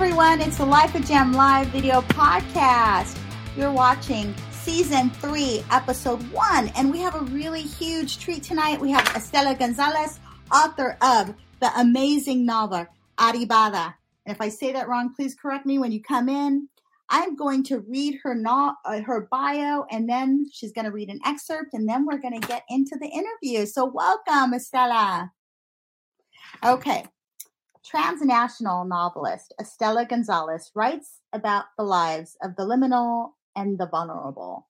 Everyone. It's the Life of JEM Live video podcast. You're watching season three, episode one, and we have a really huge treat tonight. We have Estela Gonzalez, author of the amazing novel Arribada. And if I say that wrong, please correct me when you come in. I'm going to read her no, uh, her bio, and then she's going to read an excerpt, and then we're going to get into the interview. So, welcome, Estela. Okay, transnational novelist Estela Gonzalez writes about the lives of the liminal and the vulnerable,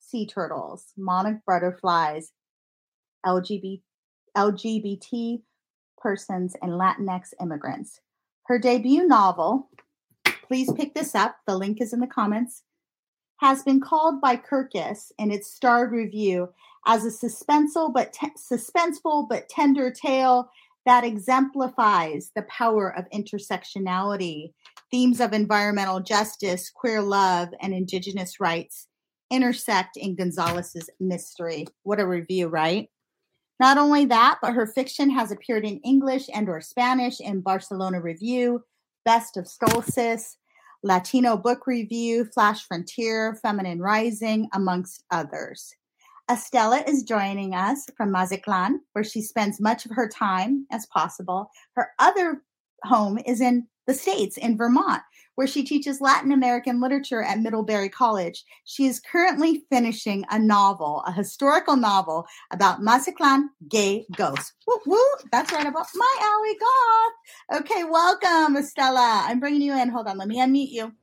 sea turtles, monarch butterflies, LGBT, LGBT persons, and Latinx immigrants. Her debut novel, please pick this up, the link is in the comments, has been called by Kirkus in its starred review as a suspenseful but, te- suspenseful but tender tale that exemplifies the power of intersectionality. Themes of environmental justice, queer love, and indigenous rights intersect in Gonzalez's mystery. What a review, right? Not only that, but her fiction has appeared in English and or Spanish in Barcelona Review, Best of Stolcis, Latino Book Review, Flash Frontier, Feminine Rising, amongst others. Estela is joining us from Mazatlan, where she spends much of her time as possible. Her other home is in the States, in Vermont, where she teaches Latin American literature at Middlebury College. She is currently finishing a novel, a historical novel about Mazatlan gay ghosts. Woo woo! That's right about my alley goth. Okay, welcome, Estela. I'm bringing you in. Hold on, let me unmute you.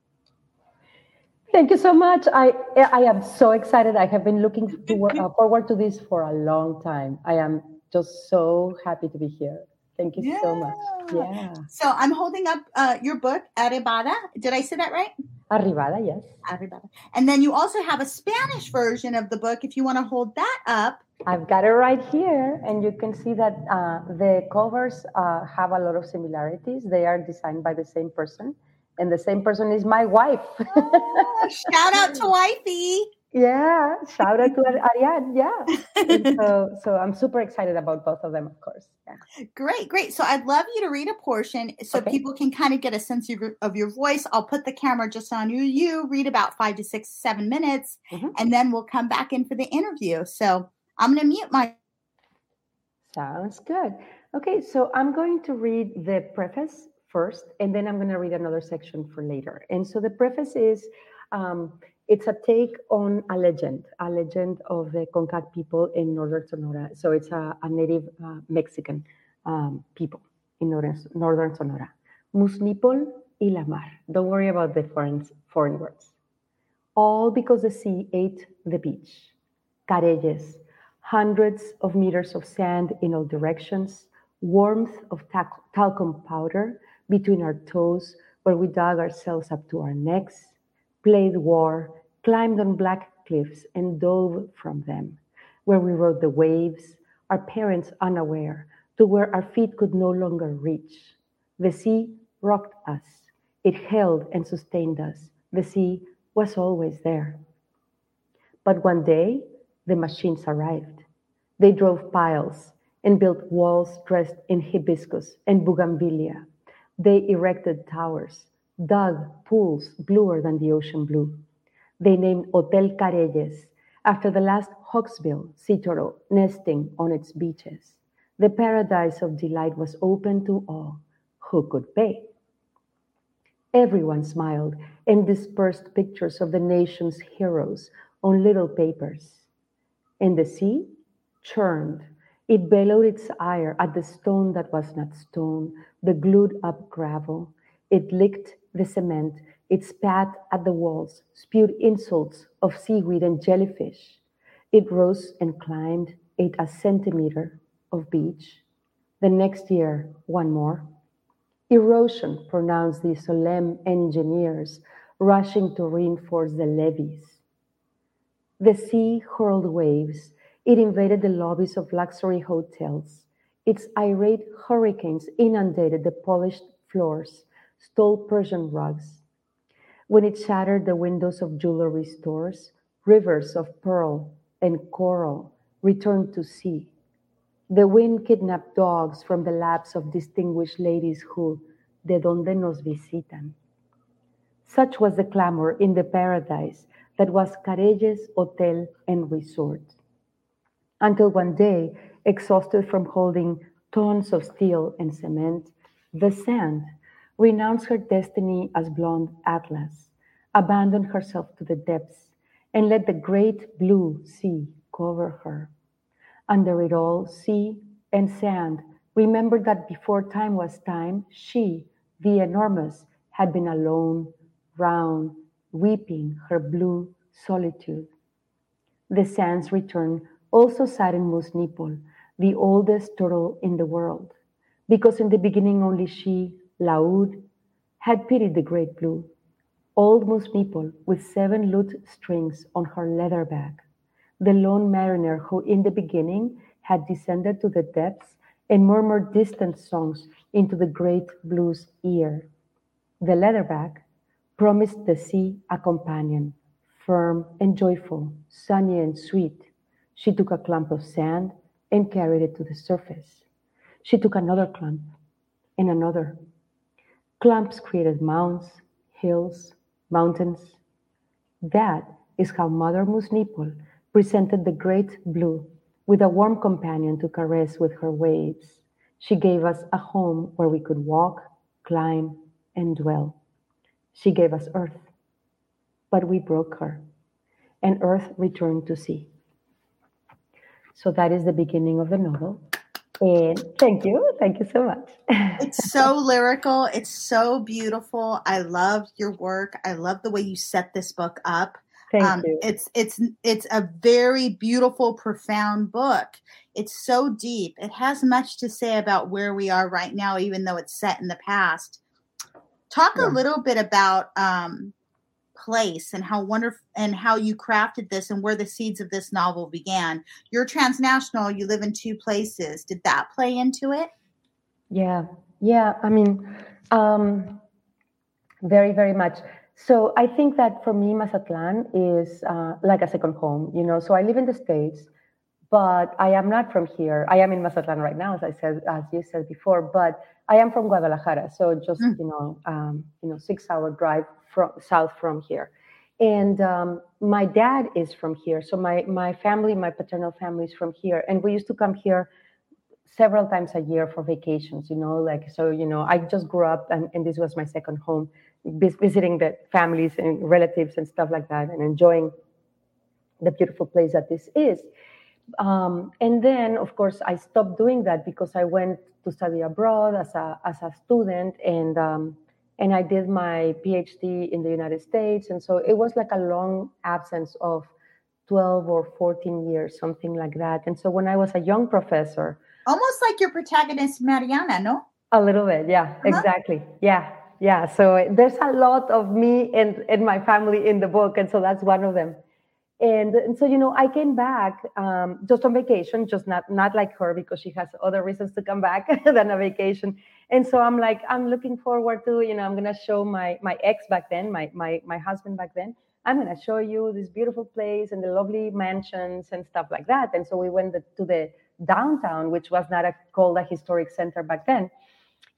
Thank you so much. I I am so excited. I have been looking to, uh, forward to this for a long time. I am just so happy to be here. Thank you yeah. so much. Yeah. So I'm holding up uh, your book, Arribada. Did I say that right? Arribada, yes. Arribada. And then you also have a Spanish version of the book. If you want to hold that up. I've got it right here, and you can see that uh, the covers uh, have a lot of similarities. They are designed by the same person and the same person is my wife. Oh, shout out to wifey. Yeah, shout out to Ariane. Yeah. so, so I'm super excited about both of them, of course. Yeah. Great, great. So I'd love you to read a portion so okay. people can kind of get a sense of your, of your voice. I'll put the camera just on you. You read about five to six, seven minutes, mm-hmm. and then we'll come back in for the interview. So I'm going to mute my. Sounds good. Okay, so I'm going to read the preface first, and then I'm going to read another section for later. And so the preface is um, it's a take on a legend, a legend of the Comcaac people in northern Sonora. So it's a, a native uh, Mexican um, people in northern, northern Sonora. Musnipol y la mar. Don't worry about the foreign, foreign words. All because the sea ate the beach. Careyes, hundreds of meters of sand in all directions, warmth of talcum powder, between our toes, where we dug ourselves up to our necks, played war, climbed on black cliffs, and dove from them, where we rode the waves, our parents unaware, to where our feet could no longer reach. The sea rocked us. It held and sustained us. The sea was always there. But one day, the machines arrived. They drove piles and built walls dressed in hibiscus and bougainvillea they erected towers, dug pools bluer than the ocean blue. They named Hotel Careyes after the last hawksbill turtle nesting on its beaches. The paradise of delight was open to all who could pay. Everyone smiled and dispersed pictures of the nation's heroes on little papers. And the sea churned it bellowed its ire at the stone that was not stone, the glued up gravel. It licked the cement. It spat at the walls, spewed insults of seaweed and jellyfish. It rose and climbed, ate a centimeter of beach. The next year, one more. Erosion, pronounced the solemn engineers, rushing to reinforce the levees. The sea hurled waves it invaded the lobbies of luxury hotels. Its irate hurricanes inundated the polished floors, stole Persian rugs. When it shattered the windows of jewelry stores, rivers of pearl and coral returned to sea. The wind kidnapped dogs from the laps of distinguished ladies who, de donde nos visitan. Such was the clamor in the paradise that was Careyes Hotel and Resort. Until one day, exhausted from holding tons of steel and cement, the sand renounced her destiny as blonde Atlas, abandoned herself to the depths, and let the great blue sea cover her. Under it all, sea and sand remembered that before time was time, she, the enormous, had been alone, round, weeping her blue solitude. The sands returned also sat in Nipple, the oldest turtle in the world, because in the beginning only she, Laud, had pitied the great blue, old Musnipol with seven lute strings on her leather bag, the lone mariner who in the beginning had descended to the depths and murmured distant songs into the great blue's ear. The leather leatherback promised the sea a companion, firm and joyful, sunny and sweet. She took a clump of sand and carried it to the surface. She took another clump and another. Clumps created mounds, hills, mountains. That is how Mother Musnipol presented the great blue with a warm companion to caress with her waves. She gave us a home where we could walk, climb, and dwell. She gave us earth, but we broke her, and earth returned to sea. So that is the beginning of the novel. And thank you. Thank you so much. it's so lyrical. It's so beautiful. I love your work. I love the way you set this book up. Thank um, you. It's it's it's a very beautiful, profound book. It's so deep. It has much to say about where we are right now, even though it's set in the past. Talk yeah. a little bit about um, place and how wonderful and how you crafted this and where the seeds of this novel began. You're transnational, you live in two places. Did that play into it? Yeah. Yeah, I mean um very very much. So I think that for me Mazatlan is uh, like a second home, you know. So I live in the states but I am not from here. I am in Mazatlan right now, as I said, as you said before. But I am from Guadalajara, so just mm. you know, um, you know, six-hour drive from south from here. And um, my dad is from here, so my my family, my paternal family is from here, and we used to come here several times a year for vacations. You know, like so, you know, I just grew up, and, and this was my second home, visiting the families and relatives and stuff like that, and enjoying the beautiful place that this is. Um, and then, of course, I stopped doing that because I went to study abroad as a as a student, and um, and I did my PhD in the United States, and so it was like a long absence of twelve or fourteen years, something like that. And so when I was a young professor, almost like your protagonist Mariana, no? A little bit, yeah, uh-huh. exactly, yeah, yeah. So there's a lot of me and and my family in the book, and so that's one of them. And, and so you know i came back um, just on vacation just not not like her because she has other reasons to come back than a vacation and so i'm like i'm looking forward to you know i'm gonna show my my ex back then my my my husband back then. I'm gonna show you this beautiful place and the lovely mansions and stuff like that. And so we went to the downtown which was not a, called a historic center back then.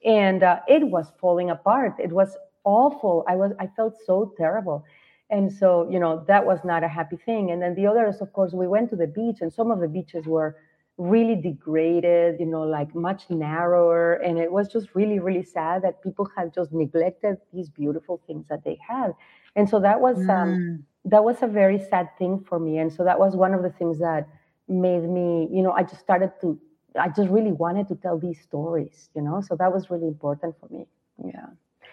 And uh, it was falling apart. It was awful. I was i felt so terrible. And so you know that was not a happy thing. And then the others of course we went to the beach and some of the beaches were really degraded you know like much narrower. And it was just really really sad that people had just neglected these beautiful things that they had. And so that was um, mm. um that was a very sad thing for me. And so that was one of the things that made me you know i just started to i just really wanted to tell these stories you know? So that was really important for me. Yeah.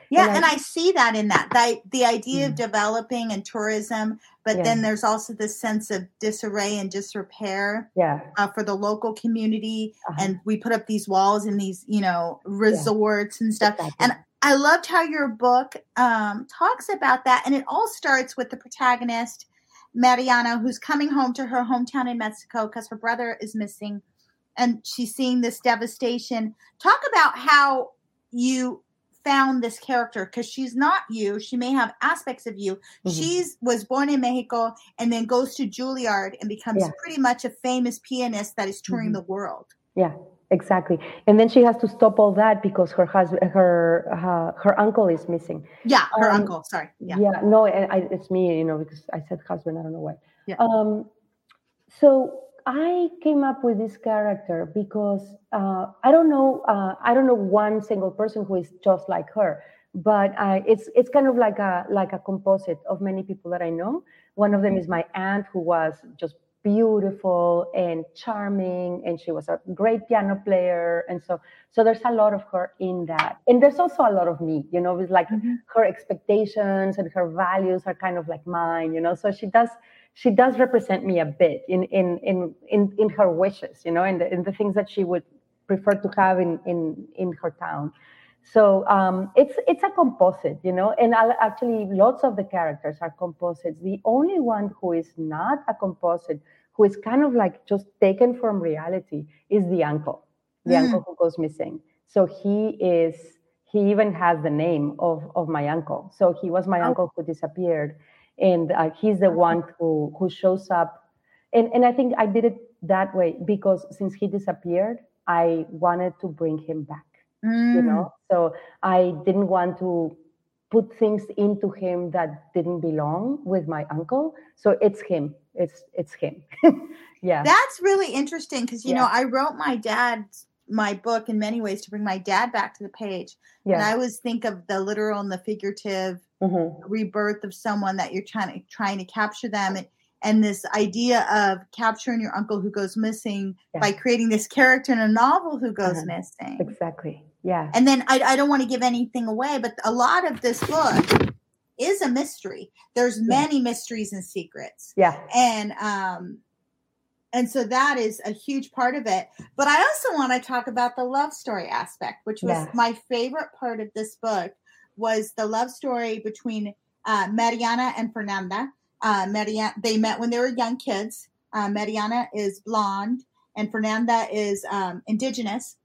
Yeah, and I, and I, see that in that the, the idea of developing and tourism, but yeah. then there's also this sense of disarray and disrepair. Yeah, uh, for the local community, uh-huh. and we put up these walls in these you know resorts yeah. and stuff. Exactly. And I loved how your book um, talks about that, and it all starts with the protagonist. Mariana, who's coming home to her hometown in Mexico because her brother is missing and she's seeing this devastation. Talk about how you found this character because she's not you. She may have aspects of you. Mm-hmm. She's was born in Mexico and then goes to Juilliard and becomes yeah. pretty much a famous pianist that is touring mm-hmm. the world. Yeah, exactly and then she has to stop all that because her husband her uh, her uncle is missing yeah her um, uncle sorry yeah yeah no I, it's me you know because i said husband i don't know why yeah. um so i came up with this character because uh, i don't know uh, i don't know one single person who is just like her but uh, it's it's kind of like a like a composite of many people that i know one of them is my aunt who was just beautiful and charming and she was a great piano player and so so there's a lot of her in that and there's also a lot of me you know with like mm-hmm. her expectations and her values are kind of like mine you know so she does she does represent me a bit in in in in, in her wishes you know and the, in the things that she would prefer to have in in in her town so um, it's it's a composite, you know, and I'll, actually lots of the characters are composites. The only one who is not a composite, who is kind of like just taken from reality, is the uncle, the mm. uncle who goes missing. So he is he even has the name of of my uncle. So he was my oh. uncle who disappeared, and uh, he's the one who who shows up. And and I think I did it that way because since he disappeared, I wanted to bring him back mm. you know so i didn't want to put things into him that didn't belong with my uncle so it's him it's it's him yeah that's really interesting because you yeah. know i wrote my dad's my book in many ways to bring my dad back to the page yeah. and i always think of the literal and the figurative mm-hmm. rebirth of someone that you're trying to trying to capture them and, and this idea of capturing your uncle who goes missing yeah. by creating this character in a novel who goes uh-huh. missing exactly yeah. And then I, I don't want to give anything away, but a lot of this book is a mystery. There's many yeah. mysteries and secrets. Yeah. And um and so that is a huge part of it. But I also want to talk about the love story aspect, which was yeah. my favorite part of this book was the love story between uh, Mariana and Fernanda. Uh, Mariana, they met when they were young kids. Uh, Mariana is blonde and Fernanda is um, indigenous.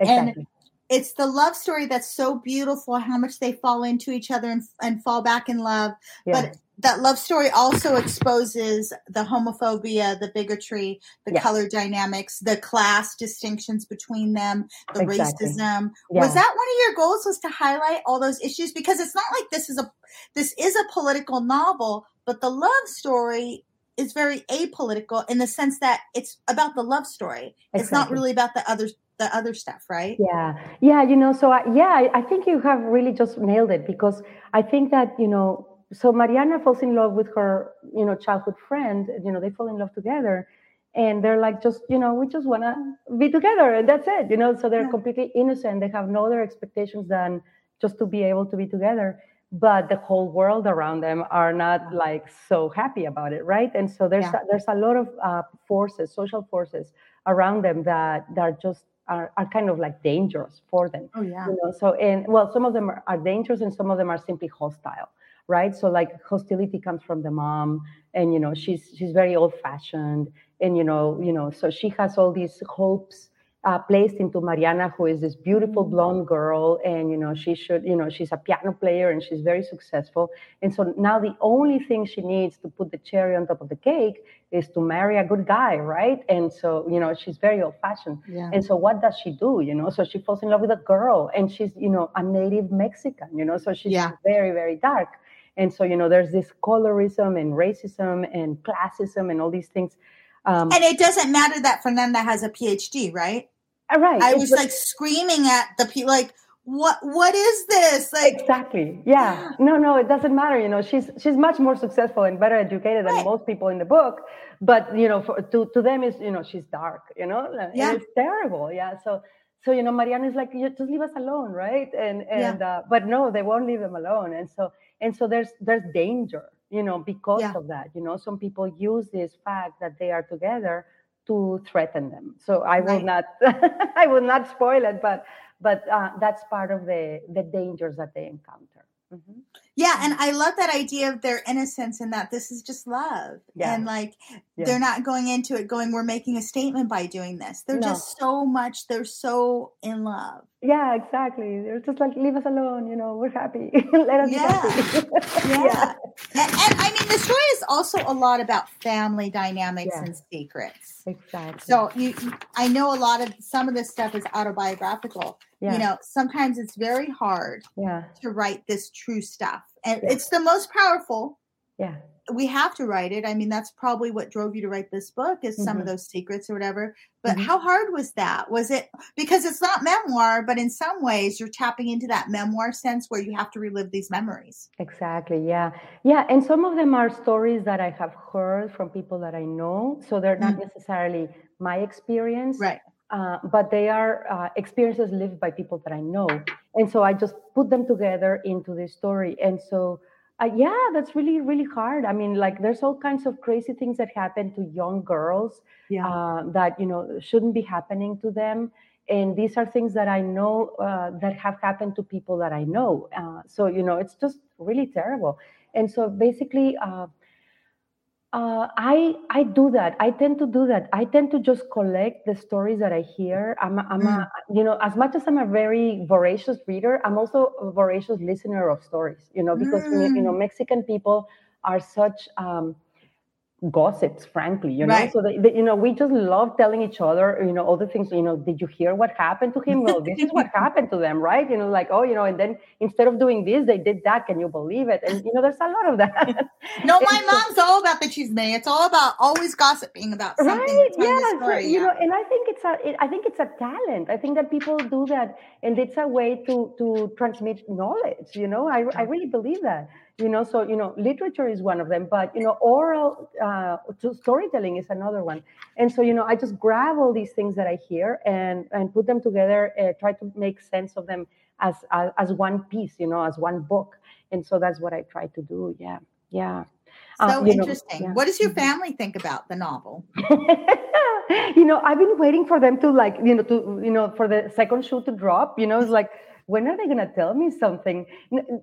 Exactly. And it's the love story that's so beautiful, how much they fall into each other and, and fall back in love. Yeah. But that love story also exposes the homophobia, the bigotry, the color dynamics, the class distinctions between them, the exactly. racism. Yeah. Was that one of your goals was to highlight all those issues? Because it's not like this is a this is a political novel, but the love story is very apolitical in the sense that it's about the love story. Exactly. It's not really about the other the other stuff, right? Yeah, yeah. You know, so I, yeah, I think you have really just nailed it because I think that you know, so Mariana falls in love with her, you know, childhood friend. You know, they fall in love together, and they're like, just you know, we just wanna be together, and that's it. You know, so they're yeah. completely innocent. They have no other expectations than just to be able to be together but the whole world around them are not like so happy about it right and so there's yeah. a, there's a lot of uh, forces social forces around them that that are just are, are kind of like dangerous for them. Oh yeah. You know, so and well, some of them are, are dangerous and some of them are simply hostile, right? So like hostility comes from the mom, and you know she's she's very old fashioned, and you know you know so she has all these hopes uh, placed into Mariana, who is this beautiful mm-hmm. blonde girl, and you know she should, you know, she's a piano player and she's very successful. And so now the only thing she needs to put the cherry on top of the cake is to marry a good guy, right? And so you know she's very old-fashioned. Yeah. And so what does she do? You know, so she falls in love with a girl, and she's you know a native Mexican. You know, so she's yeah. very very dark. And so you know there's this colorism and racism and classism and all these things. Um, and it doesn't matter that Fernanda has a PhD, right? Right. I was like screaming at the people, like, what what is this? Like exactly. Yeah. No no it doesn't matter you know she's she's much more successful and better educated than most people in the book but you know for, to to them is you know she's dark you know? Yeah. And it's terrible yeah. So so you know mariana is like just leave us alone right? And and yeah. uh, but no they won't leave them alone. And so and so there's there's danger you know because yeah. of that you know? Some people use this fact that they are together to threaten them. So I will right. not I will not spoil it, but but uh, that's part of the the dangers that they encounter. Mm-hmm. Yeah, mm-hmm. and I love that idea of their innocence and that this is just love. Yeah. And like yeah. they're not going into it going, we're making a statement by doing this. They're no. just so much, they're so in love. Yeah, exactly. They're just like, leave us alone. You know, we're happy. Let us Yeah. be happy. Yeah. yeah. And, and I mean, the story is also a lot about family dynamics and secrets. Exactly. So you, I know a lot of some of this stuff is autobiographical. You know, sometimes it's very hard yeah. to write this true stuff, and Yeah. it's the most powerful. Yeah. We have to write it. I mean, that's probably what drove you to write this book is some of Mhm. those secrets or whatever. But Mhm. how hard was that? Was it because it's not memoir, but in some ways you're tapping into that memoir sense where you have to relive these memories. Exactly. Yeah. Yeah. And some of them are stories that I have heard from people that I know. So they're not necessarily my experience. Right. Uh, but they are uh, experiences lived by people that I know. And so I just put them together into this story. And so, uh, yeah, that's really, really hard. I mean, like, there's all kinds of crazy things that happen to young girls Yeah. uh, that, you know, shouldn't be happening to them. And these are things that I know uh, that have happened to people that I know. Uh, so, you know, it's just really terrible. And so basically, uh, I I do that. I tend to do that. I tend to just collect the stories that I hear. I'm a, I'm a you know as much as I'm a very voracious reader, I'm also a voracious listener of stories. You know because we- you know Mexican people are such um, gossips, frankly. You know, Right. so they, they, you know we just love telling each other you know all the things. You know, did you hear what happened to him? Well, this is what happened to them, right? You know, like oh, you know, and then instead of doing this, they did that. Can you believe it? And you know, there's a lot of that. No, my mom's all about the chisme. It's all about always gossiping about something. right that's on the yeah so, you know and i think it's a it, i think it's a talent i think that people do that and it's a way to to transmit knowledge you know i, I really believe that you know so you know literature is one of them but you know oral uh, storytelling is another one and so you know i just grab all these things that i hear and and put them together uh, try to make sense of them as, as as one piece you know as one book and so that's what i try to do yeah yeah Uh, So know, interesting. yeah. What does your family think about the novel? you know, I've been waiting for them to like, you know, to you know, for the second shoe to drop. You know, it's like, when are they gonna tell me something?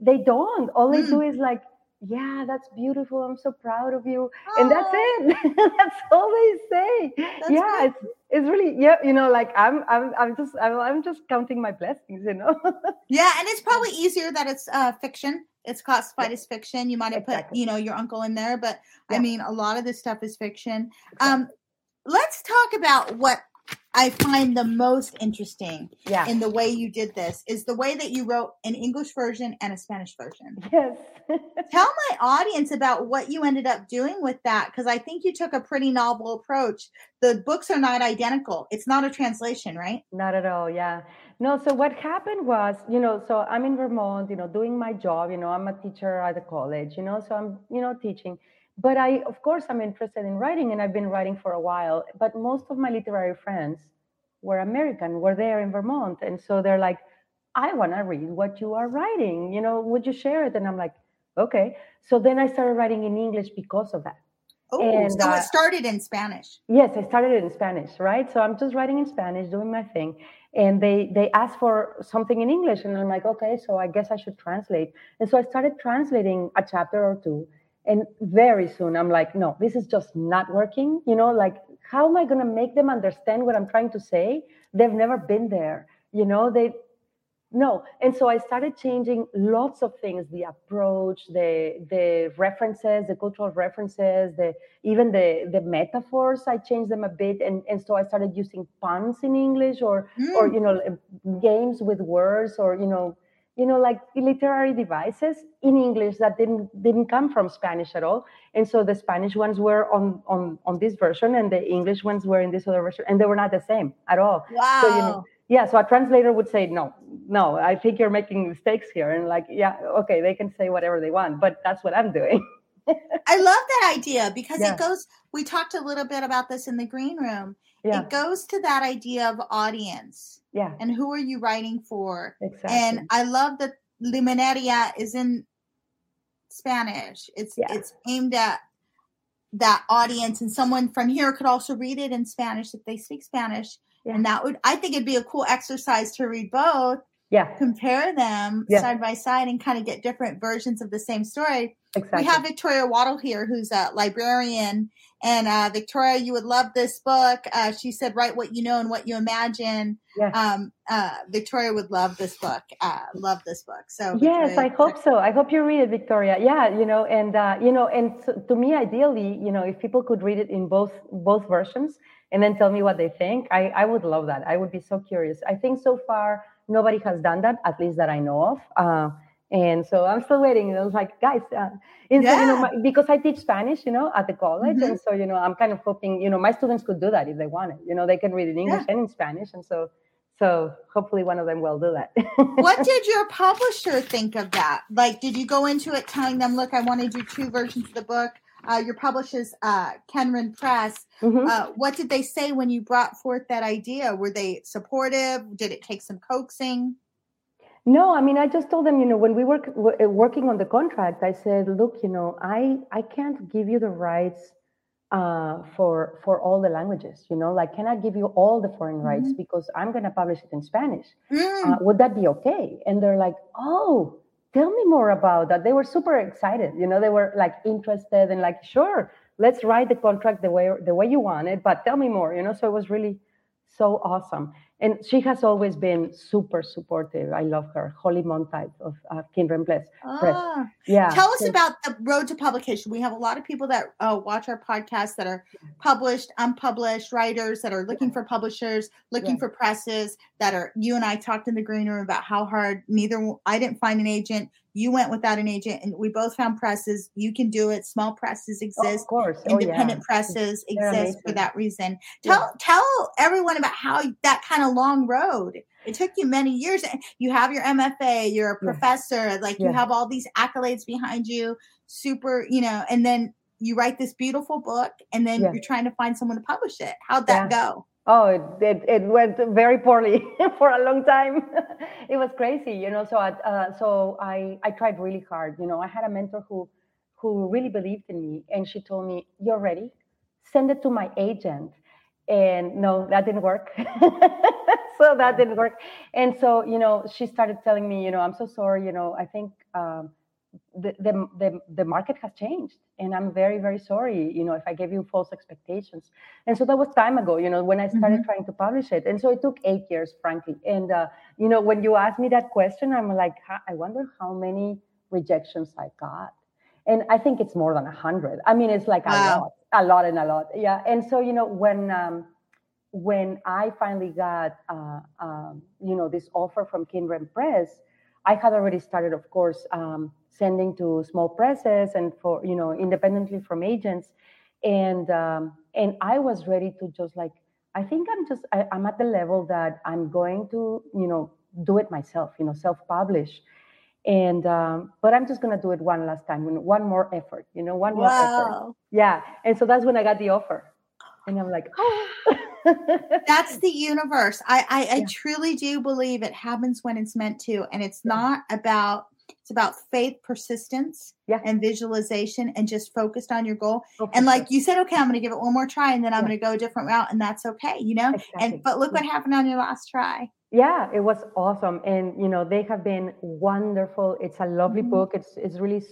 They don't. All they do is like, yeah, that's beautiful. I'm so proud of you, and that's Oh, it. that's all they say. That's yeah, good. it's it's really yeah. You know, like I'm I'm I'm just I'm, I'm just counting my blessings. You know. Yeah, and it's probably easier that it's uh, fiction. It's classified as fiction. You might have put, you know, your uncle in there, but I mean, a lot of this stuff is fiction. Um, let's talk about what I find the most interesting yeah. in the way you did this is the way that you wrote an English version and a Spanish version. yes. Tell my audience about what you ended up doing with that because I think you took a pretty novel approach. The books are not identical. It's not a translation, right? Not at all, yeah. No, so what happened was, you know, so I'm in Vermont, you know, doing my job, you know, I'm a teacher at a college, you know, so I'm, you know, teaching. But I, of course, I'm interested in writing and I've been writing for a while. But most of my literary friends were American, were there in Vermont. And so they're like, I want to read what you are writing, you know, would you share it? And I'm like, okay. So then I started writing in English because of that. Oh, And, so uh, it started in Spanish. Yes, I started it in Spanish, right? So I'm just writing in Spanish, doing my thing, and they they asked for something in English, and I'm like, okay, so I guess I should translate. And so I started translating a chapter or two, and very soon I'm like, no, this is just not working. You know, like how am I going to make them understand what I'm trying to say? They've never been there. You know, they no and so i started changing lots of things the approach the the references the cultural references the even the the metaphors i changed them a bit and and so i started using puns in english or or Mm. you know games with words or you know you know like literary devices in english that didn't didn't come from spanish at all and so the spanish ones were on on on this version and the english ones were in this other version and they were not the same at all Wow. so you know yeah so a translator would say no no i think you're making mistakes here and like yeah okay they can say whatever they want but that's what i'm doing I love that idea because Yeah. it goes, we talked a little bit about this in the green room. Yeah It goes to that idea of audience yeah and who are you writing for? exactly And I love that Limonera is in Spanish. It's Yeah. it's aimed at that audience and someone from here could also read it in Spanish if they speak Spanish. Yeah. And that would I think it'd be a cool exercise to read both, yeah compare them Yeah. side by side and kind of get different versions of the same story. exactly We have Victoria Waddle here, who's a librarian, And uh, Victoria, you would love this book. Uh, she said, "Write what you know and what you imagine." Yes. Um, uh, Victoria would love this book. Uh, love this book. So yes, Victoria, I hope so. I hope you read it, Victoria. Yeah, you know, and uh, you know, and so, to me, ideally, you know, if people could read it in both both versions and then tell me what they think, I I would love that. I would be so curious. I think so far nobody has done that, at least that I know of. And so I'm still waiting. And I was like, guys, uh, instead, Yeah. you know, my, because I teach Spanish, you know, at the college, Mhm. and so you know, I'm kind of hoping, you know, my students could do that if they wanted. You know, they can read in English and in Spanish, and so, so hopefully one of them will do that. what did your publisher think of that? Like, did you go into it telling them, "Look, I want to do two versions of the book"? Uh, your publisher's uh, Kenron Press. Mhm. Uh, what did they say when you brought forth that idea? Were they supportive? Did it take some coaxing? No, I mean, I just told them, you know, when we were uh, working on the contract, I said, look, you know, I I can't give you the rights uh, for for all the languages, you know, like can I give you all the foreign rights because I'm going to publish it in Spanish. Mm, Uh, would that be okay? And they're like, oh, tell me more about that. They were super excited, you know, they were like interested and like, sure, let's write the contract the way the way you want it, but tell me more, you know. So it was really so awesome. And she has always been super supportive. I love her. Holly Montag of uh, Kindred Press. Press. ah. Yeah. Tell us so- about the road to publication. We have a lot of people that uh, watch our podcast that are published, unpublished writers that are looking for publishers, looking Yeah. for presses. That are you and I talked in the green room about how hard. Neither I didn't find an agent. You went without an agent, and we both found presses. You can do it. Small presses Oh, exist. of course. Oh, Independent yeah. presses They're exist for that reason. Yeah. Tell tell everyone about how that kind of long road. It took you many years. You have your MFA. You're a Yeah. professor. Like you Yeah. have all these accolades behind you. Super, you know. And then you write this beautiful book, and then Yeah. you're trying to find someone to publish it. How'd that go? Oh, it, it, it went very poorly for a long time. it was crazy, you know. So, I, uh, so I, I tried really hard. You know, I had a mentor who, who really believed in me, and she told me, "You're ready. Send it to my agent." And no, that didn't work. so that didn't work. And so, you know, she started telling me, you know, I'm so sorry. You know, I think um, the, the the the market has changed, and I'm very very sorry. You know, if I gave you false expectations. And so that was time ago, you know, when I started trying to publish it. And so it took eight years, frankly. And, uh, you know, when you ask me that question, I'm like, I wonder how many rejections I got. And I think it's more than a hundred. I mean, it's like Wow. a lot, a lot and a lot. Yeah. And so, you know, when, um, when I finally got, uh, um, you know, this offer from Kindred Press, I had already started, of course, um, sending to small presses and for, you know, independently from agents. And um, and I was ready to just like I think I'm just I, I'm at the level that I'm going to you know do it myself you know self publish and um, but I'm just gonna do it one last time one more effort you know one more effort. Yeah. And so that's when I got the offer. And I'm like oh. That's the universe. I, I, I truly do believe it happens when it's meant to. And it's not about it's about faith, persistence, Yeah. and visualization and just focused on your goal. Oh, And sure. like you said, okay, I'm gonna give it one more try and then I'm Yeah. gonna go a different route and that's okay, you know? Exactly. And but look what happened on your last try. yeah it was awesome and you know they have been wonderful it's a lovely Mhm. book it's it's really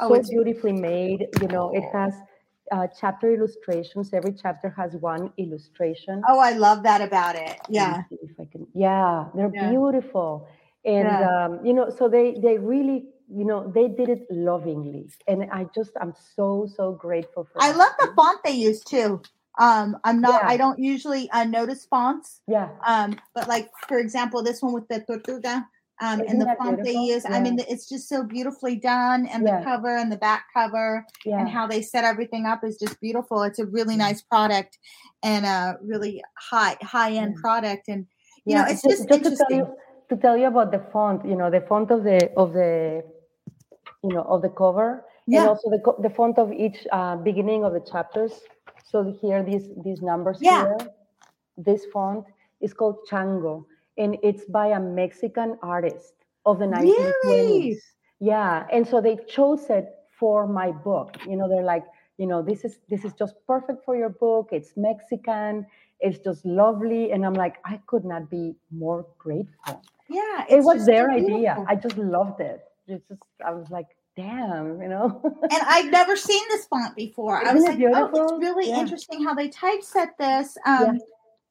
Oh, so it's- beautifully made you know it has uh, chapter illustrations every chapter has one illustration Oh, I love that about it. Yeah. if I can. Yeah, they're Yeah. beautiful, and Yeah. um, you know, so they they really, you know, they did it lovingly, and I just I'm so so grateful for. I that. love the font they use too. Um, I'm not Yeah. I don't usually uh, notice fonts. Yeah, Um, but like for example, this one with the tortuga, um, and the font they use. I mean, it's just so beautifully done, and Yeah. the cover and the back cover, yeah, and how they set everything up is just beautiful. It's a really nice product, and a really high high end Yeah. product. And you yeah. know, it's Ju- just tell interesting. To tell you about the font. You know, the font of the of the, you know, of the cover, Yeah. and also the the font of each uh, beginning of the chapters. So here, these these numbers Yeah. here, this font is called Chango, and it's by a Mexican artist of the 1920s. Really? Yeah, and so they chose it for my book. You know, they're like, you know, this is this is just perfect for your book. It's Mexican. It's just lovely, and I'm like, I could not be more grateful. Yeah, It was their so idea. I just loved it. It's just, I was like, damn, you know. and I've never seen this font before. Isn't I was like, beautiful? oh, it's really Yeah. interesting how they typeset this. Um, Yeah.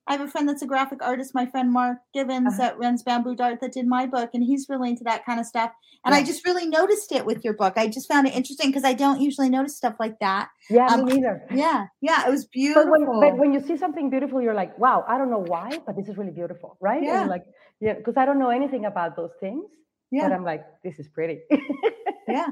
I have a friend that's a graphic artist, my friend Mark Givens Uh-huh. that runs Bamboo Dart that did my book, and he's really into that kind of stuff. And I just really noticed it with your book. I just found it interesting because I don't usually notice stuff like that. Yeah, Um, me neither. Yeah, yeah, it was But beautiful. when, but when you see something beautiful, you're like, wow, I don't know why, but this is really beautiful, right? Yeah. like, yeah, because I don't know anything about those things, yeah, but I'm like, this is pretty. yeah.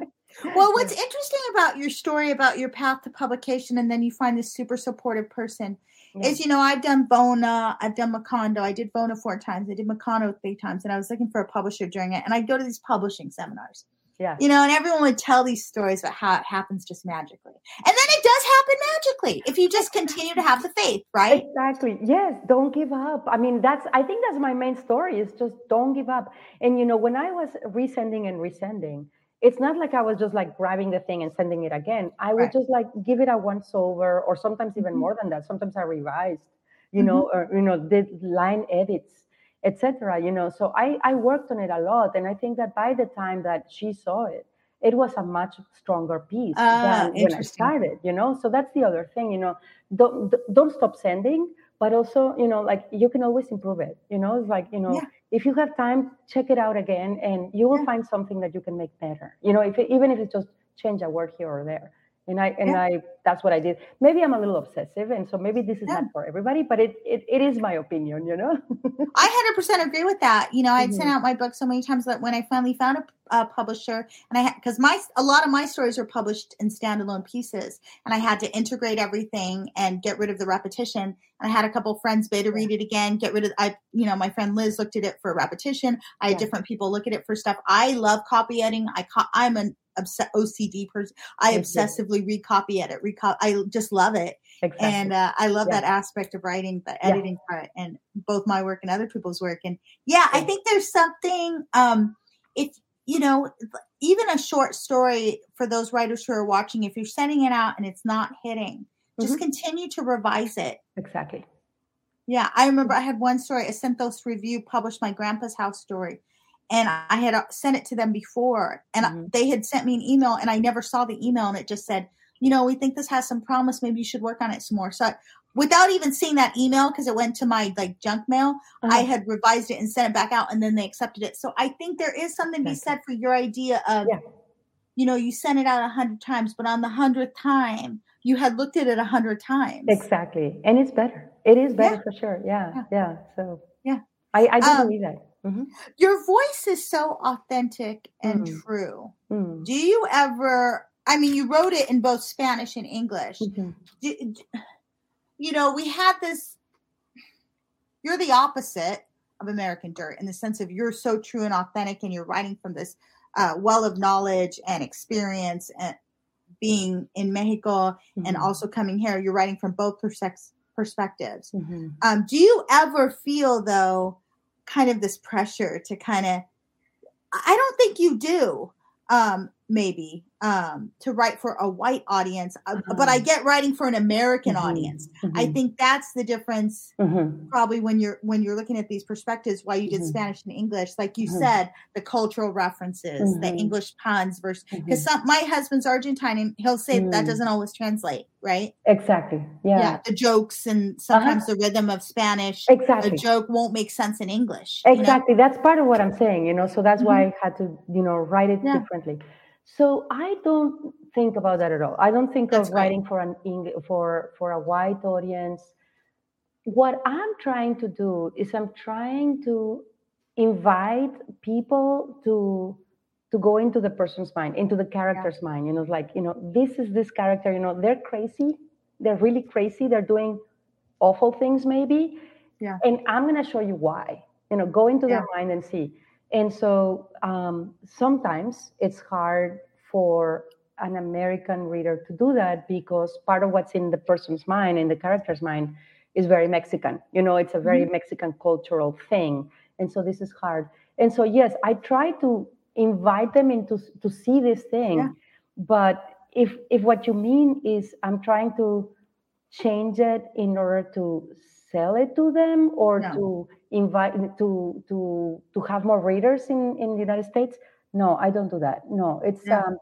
Well, what's interesting about your story about your path to publication, and then you find this super supportive person, Yeah. is you know I've done VONA, I've done Macondo, I did VONA four times, I did Macondo three times, and I was looking for a publisher during it, and I go to these publishing seminars, yeah. you know, and everyone would tell these stories about how it happens just magically, and then it does happen magically if you just continue to have the faith, right? Exactly. Yes. Don't give up. I mean, that's, I think that's my main story is just don't give up. And, you know, when I was resending and resending, it's not like I was just like grabbing the thing and sending it again. I would Right. just like give it a once over or sometimes even Mhm. more than that. Sometimes I revised, you know, or, you know, did line edits, etc. You know, so I, I worked on it a lot. And I think that by the time that she saw it, it was a much stronger piece Ah, than when I started, you know. So that's the other thing, you know. Don't don't stop sending, but also, you know, like you can always improve it. You know, it's like, you know, Yeah. if you have time, check it out again and you will Yeah. find something that you can make better. You know, if it, even if it's just change a word here or there. And I and Yeah. I that's what I did. Maybe I'm a little obsessive and so maybe this is not for everybody, but it, it it is my opinion, you know. I hundred percent agree with that. You know, I'd sent Mhm. out my book so many times that when I finally found a, a publisher, and I because my a lot of my stories are published in standalone pieces, and I had to integrate everything and get rid of the repetition. And I had a couple friends beta read it again, get rid of I. You know, my friend Liz looked at it for repetition. I had Yeah. different people look at it for stuff. I love copy editing. I co- I'm an obs- OCD person. I obsessively recopy edit. Reco- I just love it exactly. and uh, I love Yeah. that aspect of writing, the Yeah. editing part, and both my work and other people's work. And yeah, I think there's something. Um, if you know, even a short story for those writers who are watching, if you're sending it out and it's not hitting, just Mhm. continue to revise it. exactly. Yeah, I remember I had one story. Acentos Review published my grandpa's house story, and I had uh, sent it to them before, and Mhm. they had sent me an email, and I never saw the email, and it just said, you know, we think this has some promise. Maybe you should work on it some more. So, without even seeing that email, because it went to my like junk mail, I Uh-huh. had revised it and sent it back out, and then they accepted it. So, I think there is something to be said for your idea of, Yeah. you know, you sent it out a hundred times, but on the hundredth time, you had looked at it a hundred times. Exactly. And it's better. It is better Yeah. for sure. Yeah. Yeah. Yeah. So Yeah. I, I do Um, believe that. Mhm. Your voice is so authentic and Mm. true. Mm. Do you ever? I mean, you wrote it in both Spanish and English. Mhm. Do, you know, we had this. You're the opposite of American Dirt in the sense of you're so true and authentic, and you're writing from this uh, well of knowledge and experience, and being in Mexico and Mhm. also coming here. You're writing from both perspec- perspectives. Mhm. Um, do you ever feel though, kind of this pressure to kind of? I don't think you do. Um, maybe um, to write for a white audience, uh, but I Mhm. get writing for an American Mhm. audience. I Mhm. think that's the difference. Mhm. Probably when you're when you're looking at these perspectives, why you did Mhm. Spanish and English, like you Mhm. said, the cultural references, the. English puns versus because some my husband's Argentine and he'll say that, that doesn't always translate, right? Exactly. Yeah. yeah the jokes and sometimes the rhythm of Spanish, Exactly. the joke won't make sense in English. you know? Exactly. That's part of what I'm saying, you know. So that's why. I had to, you know, write it Yeah. differently. So I don't think about that at all. I don't think That's of writing for an Eng- for for a white audience. What I'm trying to do is I'm trying to invite people to to go into the person's mind, into the character's mind. You know, like you know, this is this character. You know, they're crazy. They're really crazy. They're doing awful things, maybe. Yeah. And I'm going to show you why. You know, go into Yeah. their mind and see. And so um, sometimes it's hard for an American reader to do that because part of what's in the person's mind, in the character's mind, is very Mexican. You know, it's a very Mm-hmm. Mexican cultural thing. And so this is hard. And so, yes, I try to invite them into to see this thing. Yeah. But if if what you mean is I'm trying to change it in order to sell it to them or No. to invite to to to have more readers in in the United States, no, I don't do that. No, it's Yeah. um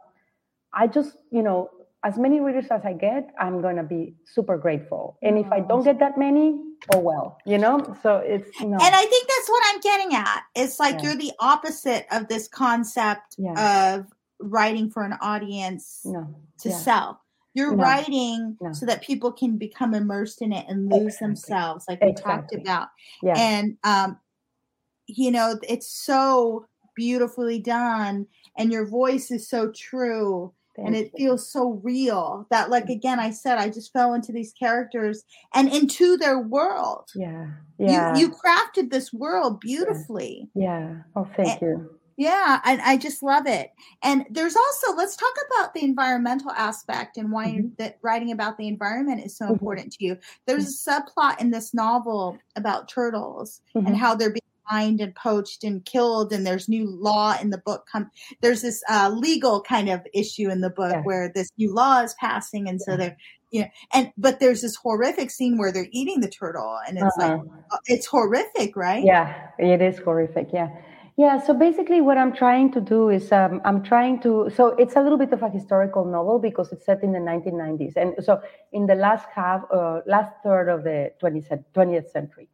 I just, you know, as many readers as I get, I'm going to be super grateful. And if I don't get that many, oh well, you know? So it's no. And I think that's what I'm getting at. It's like yeah. you're the opposite of this concept yeah. of writing for an audience no. to yeah. sell. You're no. writing no. so that people can become immersed in it and lose exactly. themselves, like we exactly. talked about. Yeah. And um, you know, it's so beautifully done, and your voice is so true. Thank and it you. feels so real that like again i said i just fell into these characters and into their world yeah yeah you, you crafted this world beautifully yeah, yeah. oh thank and, you yeah, and I just love it. And there's also let's talk about the environmental aspect and why mm-hmm. that writing about the environment is so mm-hmm. important to you. There's a subplot in this novel about turtles mm-hmm. and how they're being mined and poached and killed and there's new law in the book come there's this uh, legal kind of issue in the book yeah. where this new law is passing and so they're you know and but there's this horrific scene where they're eating the turtle and it's uh-huh. like uh, it's horrific right yeah it is horrific yeah yeah, so basically, what I'm trying to do is um, I'm trying to. So it's a little bit of a historical novel because it's set in the 1990s, and so in the last half, uh, last third of the 20th, 20th century.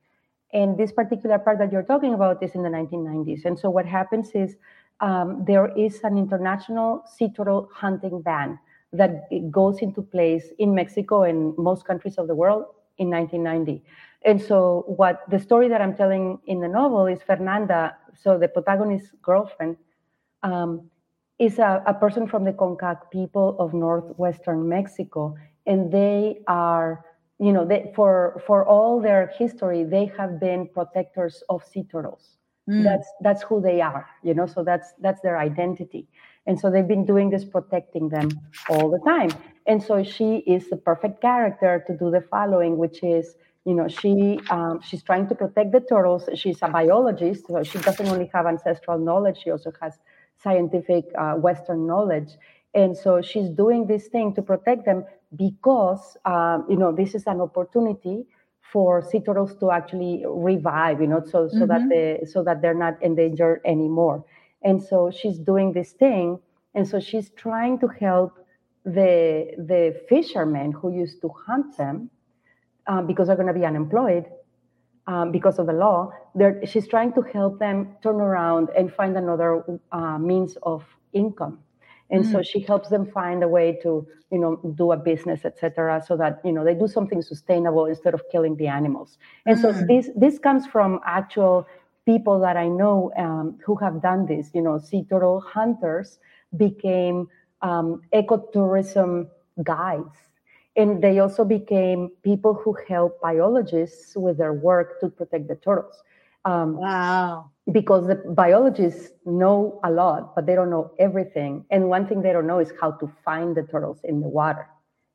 And this particular part that you're talking about is in the 1990s. And so what happens is um, there is an international sea turtle hunting ban that goes into place in Mexico and most countries of the world in 1990. And so, what the story that I'm telling in the novel is Fernanda, so the protagonist's girlfriend, um, is a, a, person from the Comcaac people of northwestern Mexico, and they are, you know, they, for for all their history, they have been protectors of sea turtles. Mm. That's that's who they are, you know. So that's that's their identity, and so they've been doing this, protecting them all the time. And so she is the perfect character to do the following, which is you know she um, she's trying to protect the turtles. She's a biologist so she doesn't only have ancestral knowledge she also has scientific uh, western knowledge. And so she's doing this thing to protect them because um, you know this is an opportunity for sea turtles to actually revive you know so so mm-hmm. that they so that they're not endangered anymore. And so she's doing this thing and so she's trying to help the the fishermen who used to hunt them um, because they're going to be unemployed um, because of the law. They're, she's trying to help them turn around and find another uh, means of income. And mm. so she helps them find a way to, you know, do a business, etc., so that you know they do something sustainable instead of killing the animals. And mm. so this this comes from actual people that I know um, who have done this. You know, sea turtle hunters became um, ecotourism guides and they also became people who help biologists with their work to protect the turtles. Um, wow. Because the biologists know a lot, but they don't know everything. And one thing they don't know is how to find the turtles in the water.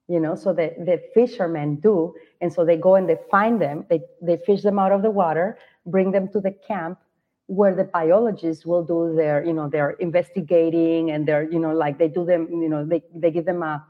You know, so the, the fishermen do. And so they go and they find them, they, they fish them out of the water, bring them to the camp where the biologists will do their, you know, their investigating and they're, you know, like they do them, you know, they, they give them a,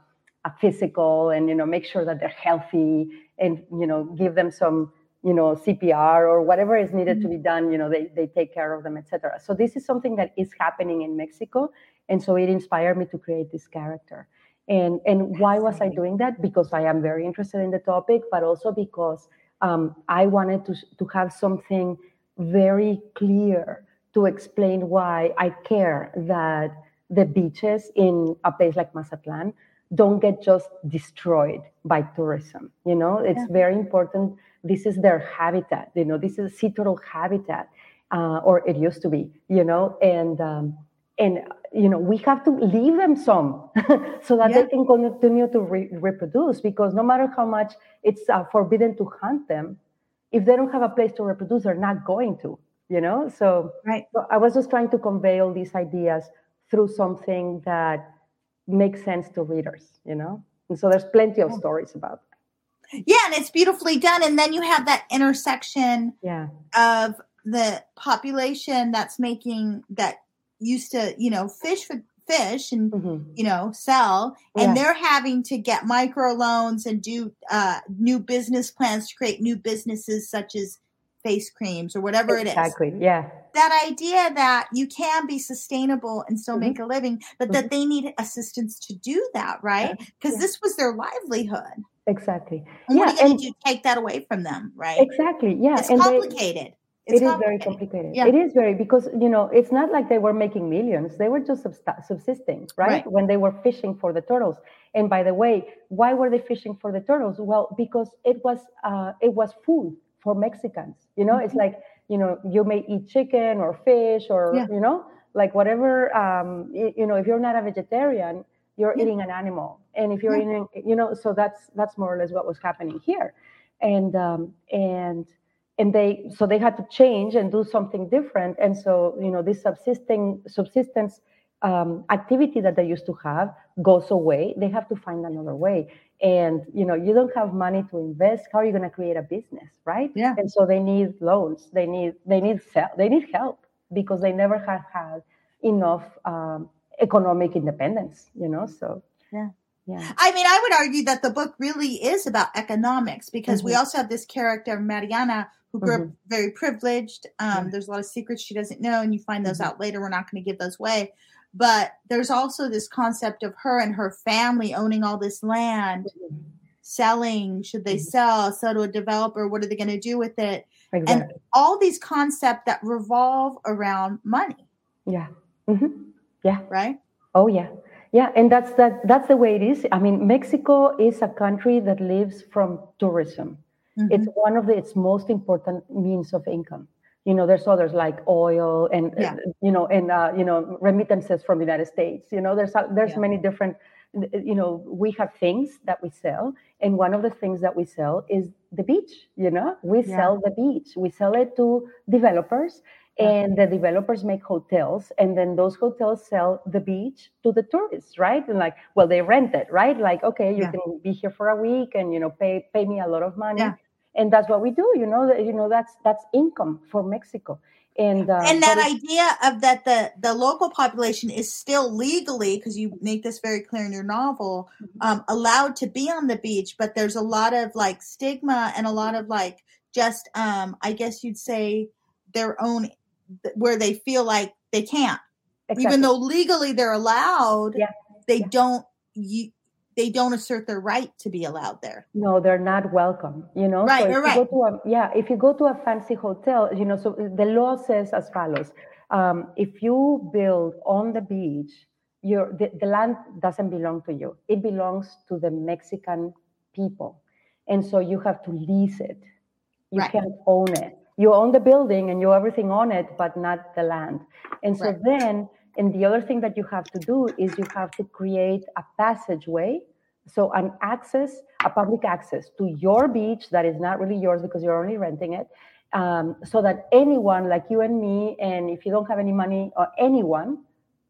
a physical and you know make sure that they're healthy and you know give them some you know cpr or whatever is needed mm-hmm. to be done you know they, they take care of them etc so this is something that is happening in mexico and so it inspired me to create this character. And and why was i doing that? Because i am very interested in the topic but also because um, i wanted to to have something very clear to explain why i care that the beaches in a place like mazatlan don't get just destroyed by tourism. You know, it's yeah. very important. This is their habitat. You know, this is sea turtle habitat, uh, or it used to be. You know, and um, and you know we have to leave them some so that yeah. they can continue to re- reproduce. Because no matter how much it's uh, forbidden to hunt them, if they don't have a place to reproduce, they're not going to. You know, so, right. so I was just trying to convey all these ideas through something that makes sense to readers, you know? And so there's plenty of stories about that. Yeah, and it's beautifully done. And then you have that intersection yeah. of the population that's making that used to, you know, fish for fish and mm-hmm. you know sell and yeah. they're having to get micro loans and do uh, new business plans to create new businesses such as face creams or whatever it is. Exactly. Yeah. That idea that you can be sustainable and still Mhm. make a living, but that they need assistance to do that, right? Because Yeah. this was their livelihood. Exactly. And what Yeah, are you going and- to do? Take that away from them, right? Exactly. Yeah. It's and they- complicated. It's It is very complicated. Yeah. It is very because you know it's not like they were making millions. They were just subsisting, right? Right. When they were fishing for the turtles. And by the way, why were they fishing for the turtles? Well, because it was uh, it was food for Mexicans. You know, it's Mhm. like you know you may eat chicken or fish or Yeah. you know like whatever. Um, you, know, if you're not a vegetarian, you're Yeah. eating an animal, and if you're Yeah. eating, you know, so that's that's more or less what was happening here, and um, and and they so they had to change and do something different and so you know this subsisting subsistence um, activity that they used to have goes away they have to find another way and you know you don't have money to invest how are you going to create a business right Yeah. and so they need loans they need they need they need help because they never have had enough um, economic independence you know so Yeah. yeah I mean, I would argue that the book really is about economics because we Mhm. also have this character, Mariana, who grew up Mhm. very privileged. Um, Yeah. There's a lot of secrets she doesn't know, and you find those Mhm. out later. We're not going to give those away. But there's also this concept of her and her family owning all this land, selling. Should they Mhm. sell? Sell to a developer? What are they going to do with it? exactly All these concepts that revolve around money, yeah hmm yeah right? Oh yeah, yeah, and that's that. That's the way it is. I mean, Mexico is a country that lives from tourism. It's one of the, its most important means of income. You know, there's others like oil and uh, Yeah. you know, and uh, you know, remittances from the United States. You know, there's a, there's Yeah. many different. You know, we have things that we sell, and one of the things that we sell is the beach. You know, we Yeah. sell the beach. We sell it to developers, and the developers make hotels and then those hotels sell the beach to the tourists right and like well they rent it right like okay you can be here for a week and you know pay pay me a lot of money. And that's what we do you know that you know that's that's income for mexico and uh, and that idea of that the the local population is still legally because you make this very clear in your novel Mm-hmm. um, allowed to be on the beach but there's a lot of like stigma and a lot of like just um i guess you'd say their own where they feel like they can't exactly. even though legally they're allowed Yeah, they yeah. don't you they don't assert their right to be allowed there. No they're not welcome you know? Right, so if you're you go to a yeah if you go to a fancy hotel you know so the law says as follows um, if you build on the beach your the, the land doesn't belong to you. It belongs to the mexican people. And so you have to lease it. You Right. can't own it. You own the building and you everything on it but not the land. And so Right. then and the other thing that you have to do is you have to create a passageway so an access a public access to your beach that is not really yours because you're only renting it um, so that anyone like you and me and if you don't have any money or anyone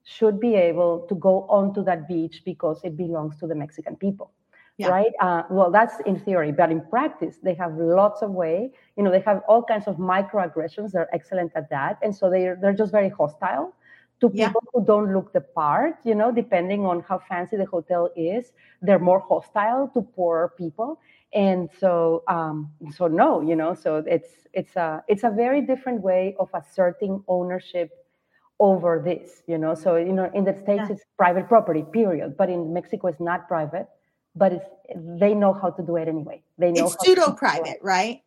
should be able to go onto that beach because it belongs to the mexican people Yeah. right? Uh, well that's in theory but in practice they have lots of way you know they have all kinds of microaggressions. They're excellent at that. And so they're they're just very hostile to Yeah. people who don't look the part you know depending on how fancy the hotel is they're more hostile to poor people and so um so no you know so it's it's a it's a very different way of asserting ownership over this you know so you know in the states Yeah. it's private property period but in mexico it's not private but it's they know how to do it anyway they know it's pseudo do it. private right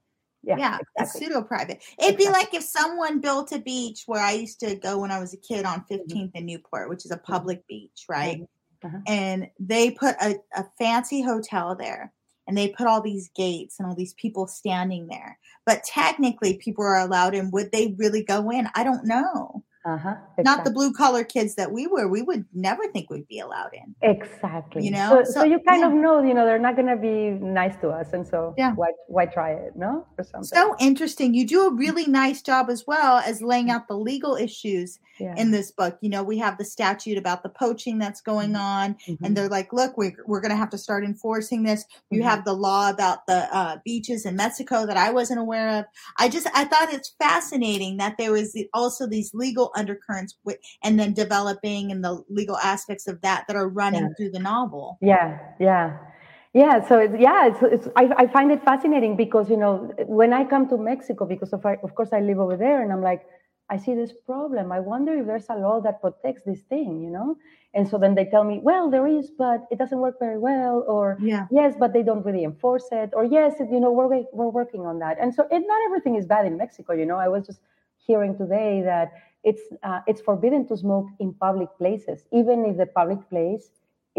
yeah, yeah, it's exactly. pseudo private. It'd be like if someone built a beach where I used to go when I was a kid on 15th and Newport, which is a public beach, right? Uh-huh. And they put a, a fancy hotel there and they put all these gates and all these people standing there. But technically, people are allowed in. Would they really go in? I don't know. Uh-huh Not the blue collar kids that we were. We would never think we'd be allowed in. exactly You know, so, so- so you kind yeah. of know you know they're not going to be nice to us and so Yeah. why why try it no or something So interesting. You do a really nice job as well as laying out the legal issues yeah. in this book. You know, we have the statute about the poaching that's going on, Mhm. and they're like, look, we're, we're going to have to start enforcing this. You Mhm. have the law about the uh, beaches in Mexico that I wasn't aware of. I just, I thought it's fascinating that there was the- also these legal undercurrents with, and then developing and the legal aspects of that that are running Yeah. through the novel. Yeah, yeah, yeah so it's yeah it's, it's I, I find it fascinating because you know when i come to mexico because of, I, of course i live over there and i'm like i see this problem i wonder if there's a law that protects this thing you know and so then they tell me well there is but it doesn't work very well or Yeah. yes but they don't really enforce it or yes it- you know we're, we're working on that and so it, not everything is bad in mexico you know i was just hearing today that it's uh, it's forbidden to smoke in public places even if the public place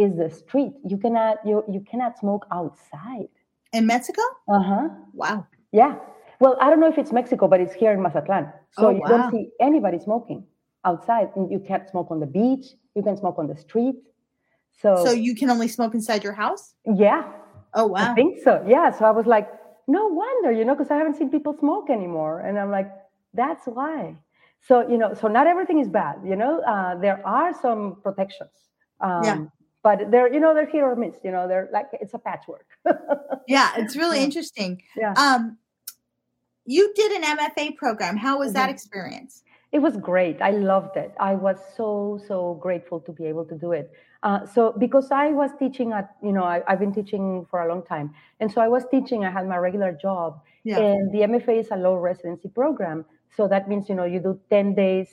is the street you cannot you, you cannot smoke outside In Mexico? uh-huh Wow. yeah well i don't know if it's mexico but it's here in mazatlan so Oh, you wow. don't see anybody smoking outside you can't smoke on the beach you can smoke on the street so, So you can only smoke inside your house? yeah Oh wow. I think so. Yeah. So I was like, no wonder, you know, because I haven't seen people smoke anymore. And I'm like, that's why. So, you know, so not everything is bad, you know, uh, there are some protections. Um, Yeah. But they're, you know, they're hit or miss, you know, they're like, it's a patchwork. Yeah, it's really Yeah. interesting. Yeah. Um, you did an MFA program. How was that Mhm. experience? It was great. I loved it. I was so, so grateful to be able to do it. Uh, so, because I was teaching at, you know, I, I've been teaching for a long time. And so I was teaching, I had my regular job. Yeah. And the MFA is a low residency program. So that means, you know, you do 10 days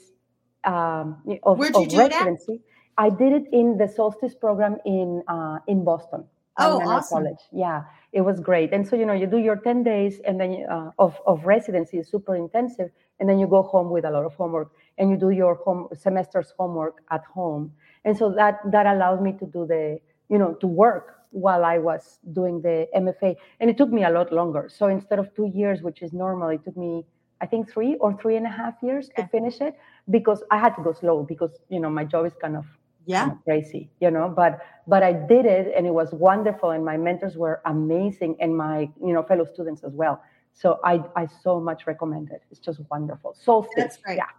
um, of, of do it at? residency. I did it in the Solstice program in uh, in Boston. Oh, awesome. College. Yeah, it was great. And so, you know, you do your 10 days and then uh, of, of residency is super intensive. And then you go home with a lot of homework and you do your home semester's homework at home. And so that, that allowed me to do the, you know, to work while I was doing the MFA. And it took me a lot longer. So instead of two years, which is normal, it took me, I think three or three and a half years to finish it because I had to go slow because, you know, my job is kind of Yeah. kind of crazy, you know. But but I did it, and it was wonderful, and my mentors were amazing, and my you know fellow students as well. So I I so much recommend it. It's just wonderful. so That's great. yeah.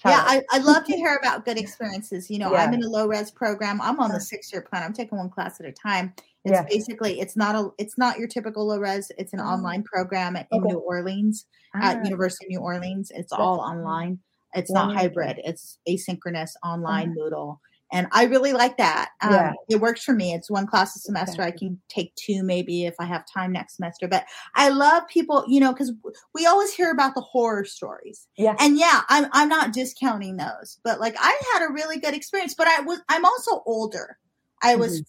Shout Yeah. I, I love to hear about good experiences. You know, I'm in a low res program. I'm on the six year plan. I'm taking one class at a time. It's Yeah. basically it's not a it's not your typical low res. It's an Oh. online program at, in Okay. New Orleans Ah, at University of New Orleans. It's That's all online. It's not hybrid. It's asynchronous online Moodle. And I really like that. Um, Yeah. It works for me. It's one class a semester. I can take two maybe if I have time next semester. But I love people, you know, because we always hear about the horror stories. yeah, And yeah, I'm I'm not discounting those, but like I had a really good experience. But I was I'm also older. I was fif-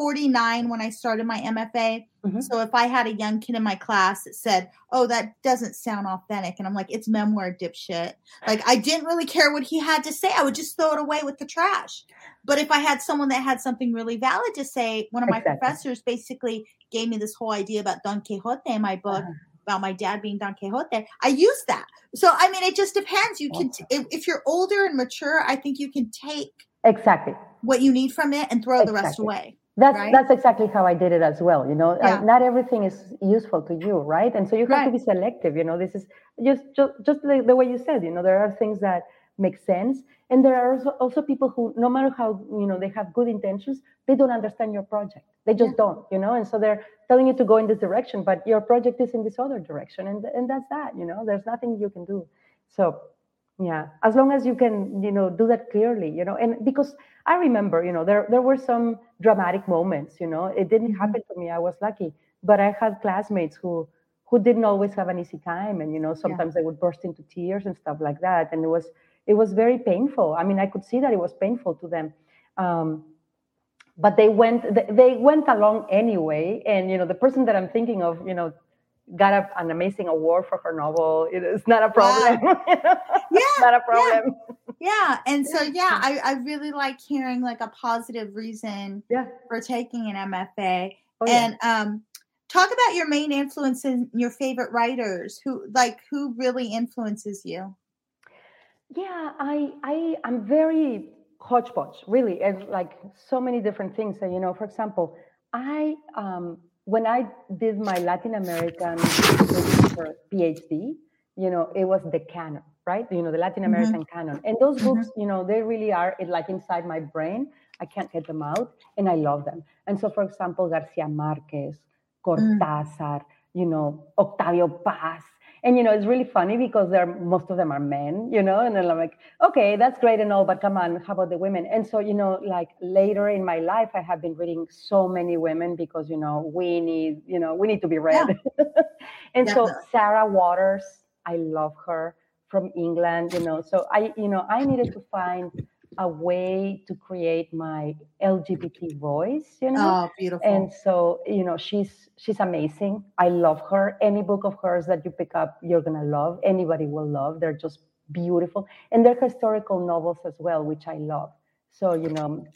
49 when I started my MFA. Mhm. So if I had a young kid in my class that said, "Oh, that doesn't sound authentic," and I'm like, "It's memoir, dipshit," like I didn't really care what he had to say. I would just throw it away with the trash. But if I had someone that had something really valid to say, one of my Exactly. professors basically gave me this whole idea about Don Quixote in my book Uh-huh. about my dad being Don Quixote. I use that. So I mean, it just depends. You can, t- if, if you're older and mature, I think you can take exactly. what you need from it and throw the rest away. That's Right? that's exactly how I did it as well. You know, Yeah. not everything is useful to you, right? And so you have Right. to be selective. You know, this is just just, just the, the way you said. You know, there are things that make sense, and there are also, also people who, no matter how you know they have good intentions, they don't understand your project. They just don't. You know, and so they're telling you to go in this direction, but your project is in this other direction, and and that's that. You know, there's nothing you can do. So yeah, as long as you can, you know, do that clearly, you know, and because I remember, you know, there there were some dramatic moments, you know, it didn't Mhm. happen to me. I was lucky, but I had classmates who who didn't always have an easy time, and you know, sometimes they would burst into tears and stuff like that, and it was it was very painful. I mean, I could see that it was painful to them. Um, but they went they went along anyway and you know the person that i'm thinking of you know got a, an amazing award for her novel it, it's not a problem it's not a problem Yeah. And so, yeah, I, I really like hearing like a positive reason yeah, for taking an MFA. Oh, yeah. and um, talk about your main influences, your favorite writers who like who really influences you. yeah i i i'm very hodgepodge really and like so many different things and you know for example i um when i did my latin american phd you know it was the canon right? You know the latin Mhm. american canon. And those Mhm. books you know they really are like inside my brain. I can't get them out and i love them. And so for example garcia marquez cortázar you know octavio paz and you know it's really funny because they're most of them are men you know and then i'm like okay that's great and all but come on how about the women? And so you know like later in my life i have been reading so many women because you know we need you know we need to be read. Yeah. and so sarah waters i love her from england you know so i you know i needed to find a way to create my LGBT voice, you know. Oh, beautiful. And so, you know, she's she's amazing. I love her. Any book of hers that you pick up, you're gonna love. Anybody will love. They're just beautiful. And they're historical novels as well, which I love. So, you know,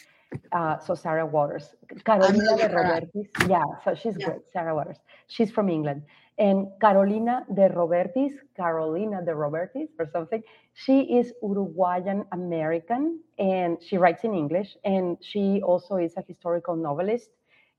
uh, so Sarah Waters. Carolina de Robertis. Yeah, so she's yeah. great. Sarah Waters. She's from England. And Carolina de Robertis, Carolina de Robertis or something, she is Uruguayan American and she writes in English. And she also is a historical novelist.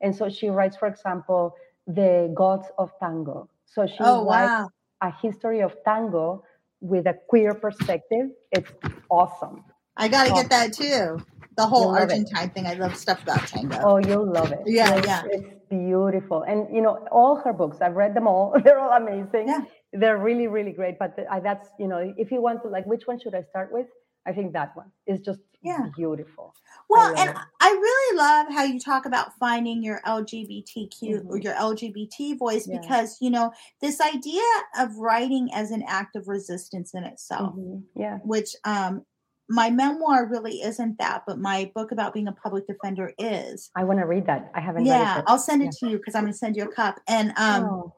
And so she writes, for example, The Gods of Tango. So she oh, writes wow. a history of tango with a queer perspective. It's awesome. I got to get that too the whole Argentine thing. I love stuff about tango. Oh, you'll love it. Yeah, yeah. It's beautiful. And, you know, all her books, I've read them all. They're all amazing. Yeah. They're really, really great. But the, that's, you know, if you want to, like, which one should I start with? I think that one is just yeah. beautiful. Well, I and it. I really love how you talk about finding your LGBTQ mm-hmm. or your LGBT voice yeah. because, you know, this idea of writing as an act of resistance in itself. Mm-hmm. Yeah. Which um my memoir really isn't that, but my book about being a public defender is. I want to read that. I haven't. Yeah, I'll send it yeah. to you because I'm going to send you a cup. And um, oh.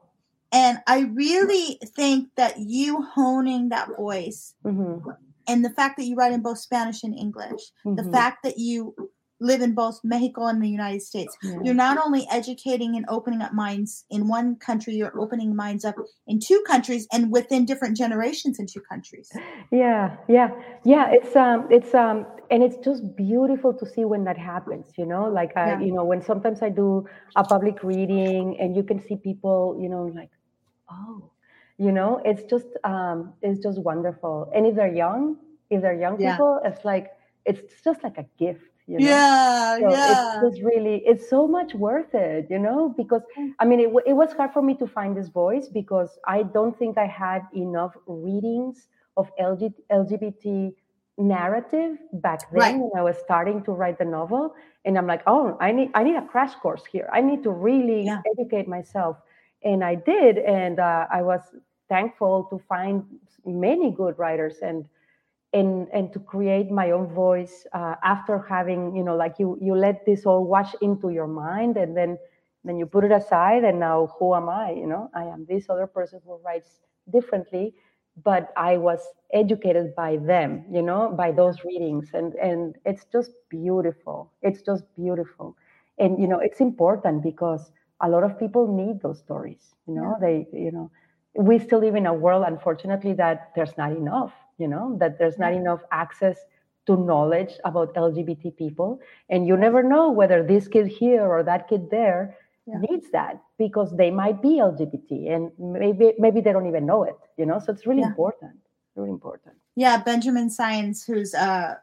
and I really think that you honing that voice, mm-hmm. and the fact that you write in both Spanish and English, mm-hmm. the fact that you live in both Mexico and the United States. Yeah. You're not only educating and opening up minds in one country, you're opening minds up in two countries and within different generations in two countries. Yeah, yeah, yeah. It's um, it's um, and it's just beautiful to see when that happens. You know, like I, yeah. you know, when sometimes I do a public reading and you can see people, you know, like, oh, you know, it's just um, it's just wonderful. And if they're young, if they're young yeah. people, it's like it's just like a gift you know? Yeah, so yeah. It's really, it's so much worth it, you know, because mm. I mean, it, it was hard for me to find this voice because I don't think I had enough readings of LG, LGBT narrative back then right. when I was starting to write the novel. And I'm like, oh, I need, I need a crash course here. I need to really yeah. educate myself. And I did. And uh, I was thankful to find many good writers and and and to create my own voice uh, after having you know like you you let this all wash into your mind and then then you put it aside and now who am i you know? I am this other person who writes differently but i was educated by them you know by those readings and and it's just beautiful it's just beautiful. And you know it's important because a lot of people need those stories you know? Yeah. they you know we still live in a world unfortunately that there's not enough you know that there's not enough access to knowledge about lgbt people and you never know whether this kid here or that kid there yeah. needs that because they might be lgbt and maybe maybe they don't even know it you know so it's really yeah. important really important yeah benjamin Sáenz who's uh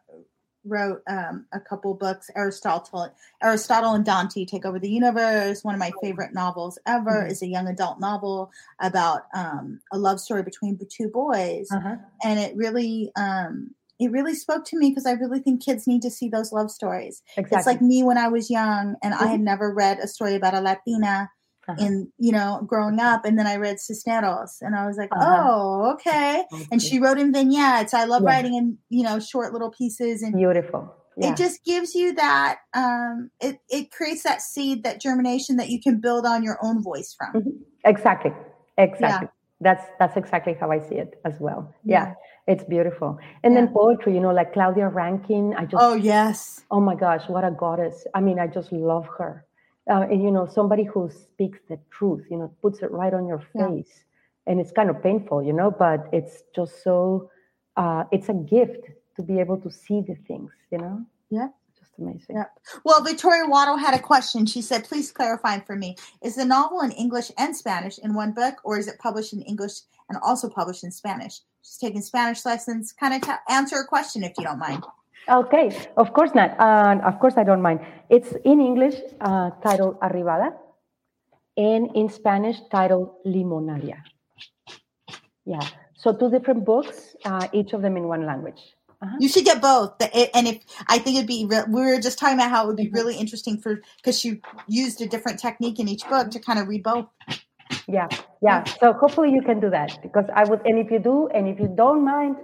wrote um, a couple books aristotle aristotle and dante take over the universe one of my favorite novels ever mm-hmm. is a young adult novel about um, a love story between two boys uh-huh. and it really um, it really spoke to me because i really think kids need to see those love stories exactly. it's like me when i was young and mm-hmm. i had never read a story about a latina uh-huh. in you know growing up and then i read cisneros and i was like uh-huh. oh okay. and she wrote in vignettes i love yeah. writing in you know short little pieces and beautiful yeah. it just gives you that um it it creates that seed that germination that you can build on your own voice from mm-hmm. exactly exactly yeah. that's that's exactly how i see it as well yeah, it's beautiful and then poetry you know like claudia rankine i just oh yes oh my gosh what a goddess i mean i just love her uh, and, you know somebody who speaks the truth you know puts it right on your face yeah. and it's kind of painful you know but it's just so uh, it's a gift to be able to see the things you know? Yeah. Just amazing. Yeah. Well victoria waddle had a question. She said please clarify for me. Is the novel in english and spanish in one book or is it published in english and also published in spanish? She's taking spanish lessons. Kind of t- answer a question if you don't mind Okay, of course not. Uh, of course, I don't mind. It's in English uh, titled Arribada and in Spanish titled Limonaria. Yeah. So two different books, uh, each of them in one language. Uh-huh. You should get both. And if I think it'd be, re- we were just talking about how it would be really interesting for because she used a different technique in each book to kind of read both. Yeah, yeah. So hopefully you can do that because I would. And if you do, and if you don't mind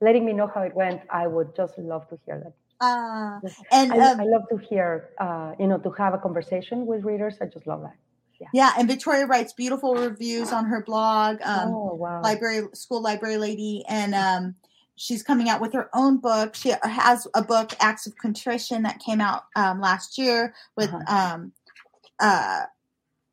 letting me know how it went, I would just love to hear that. Uh, and I, um, I, love to hear, uh, you know, to have a conversation with readers. I just love that. Yeah. yeah, and Victoria writes beautiful reviews on her blog. Um, oh wow! Library school library lady, and um, she's coming out with her own book. She has a book, Acts of Contrition, that came out um, last year with, uh-huh. um, uh,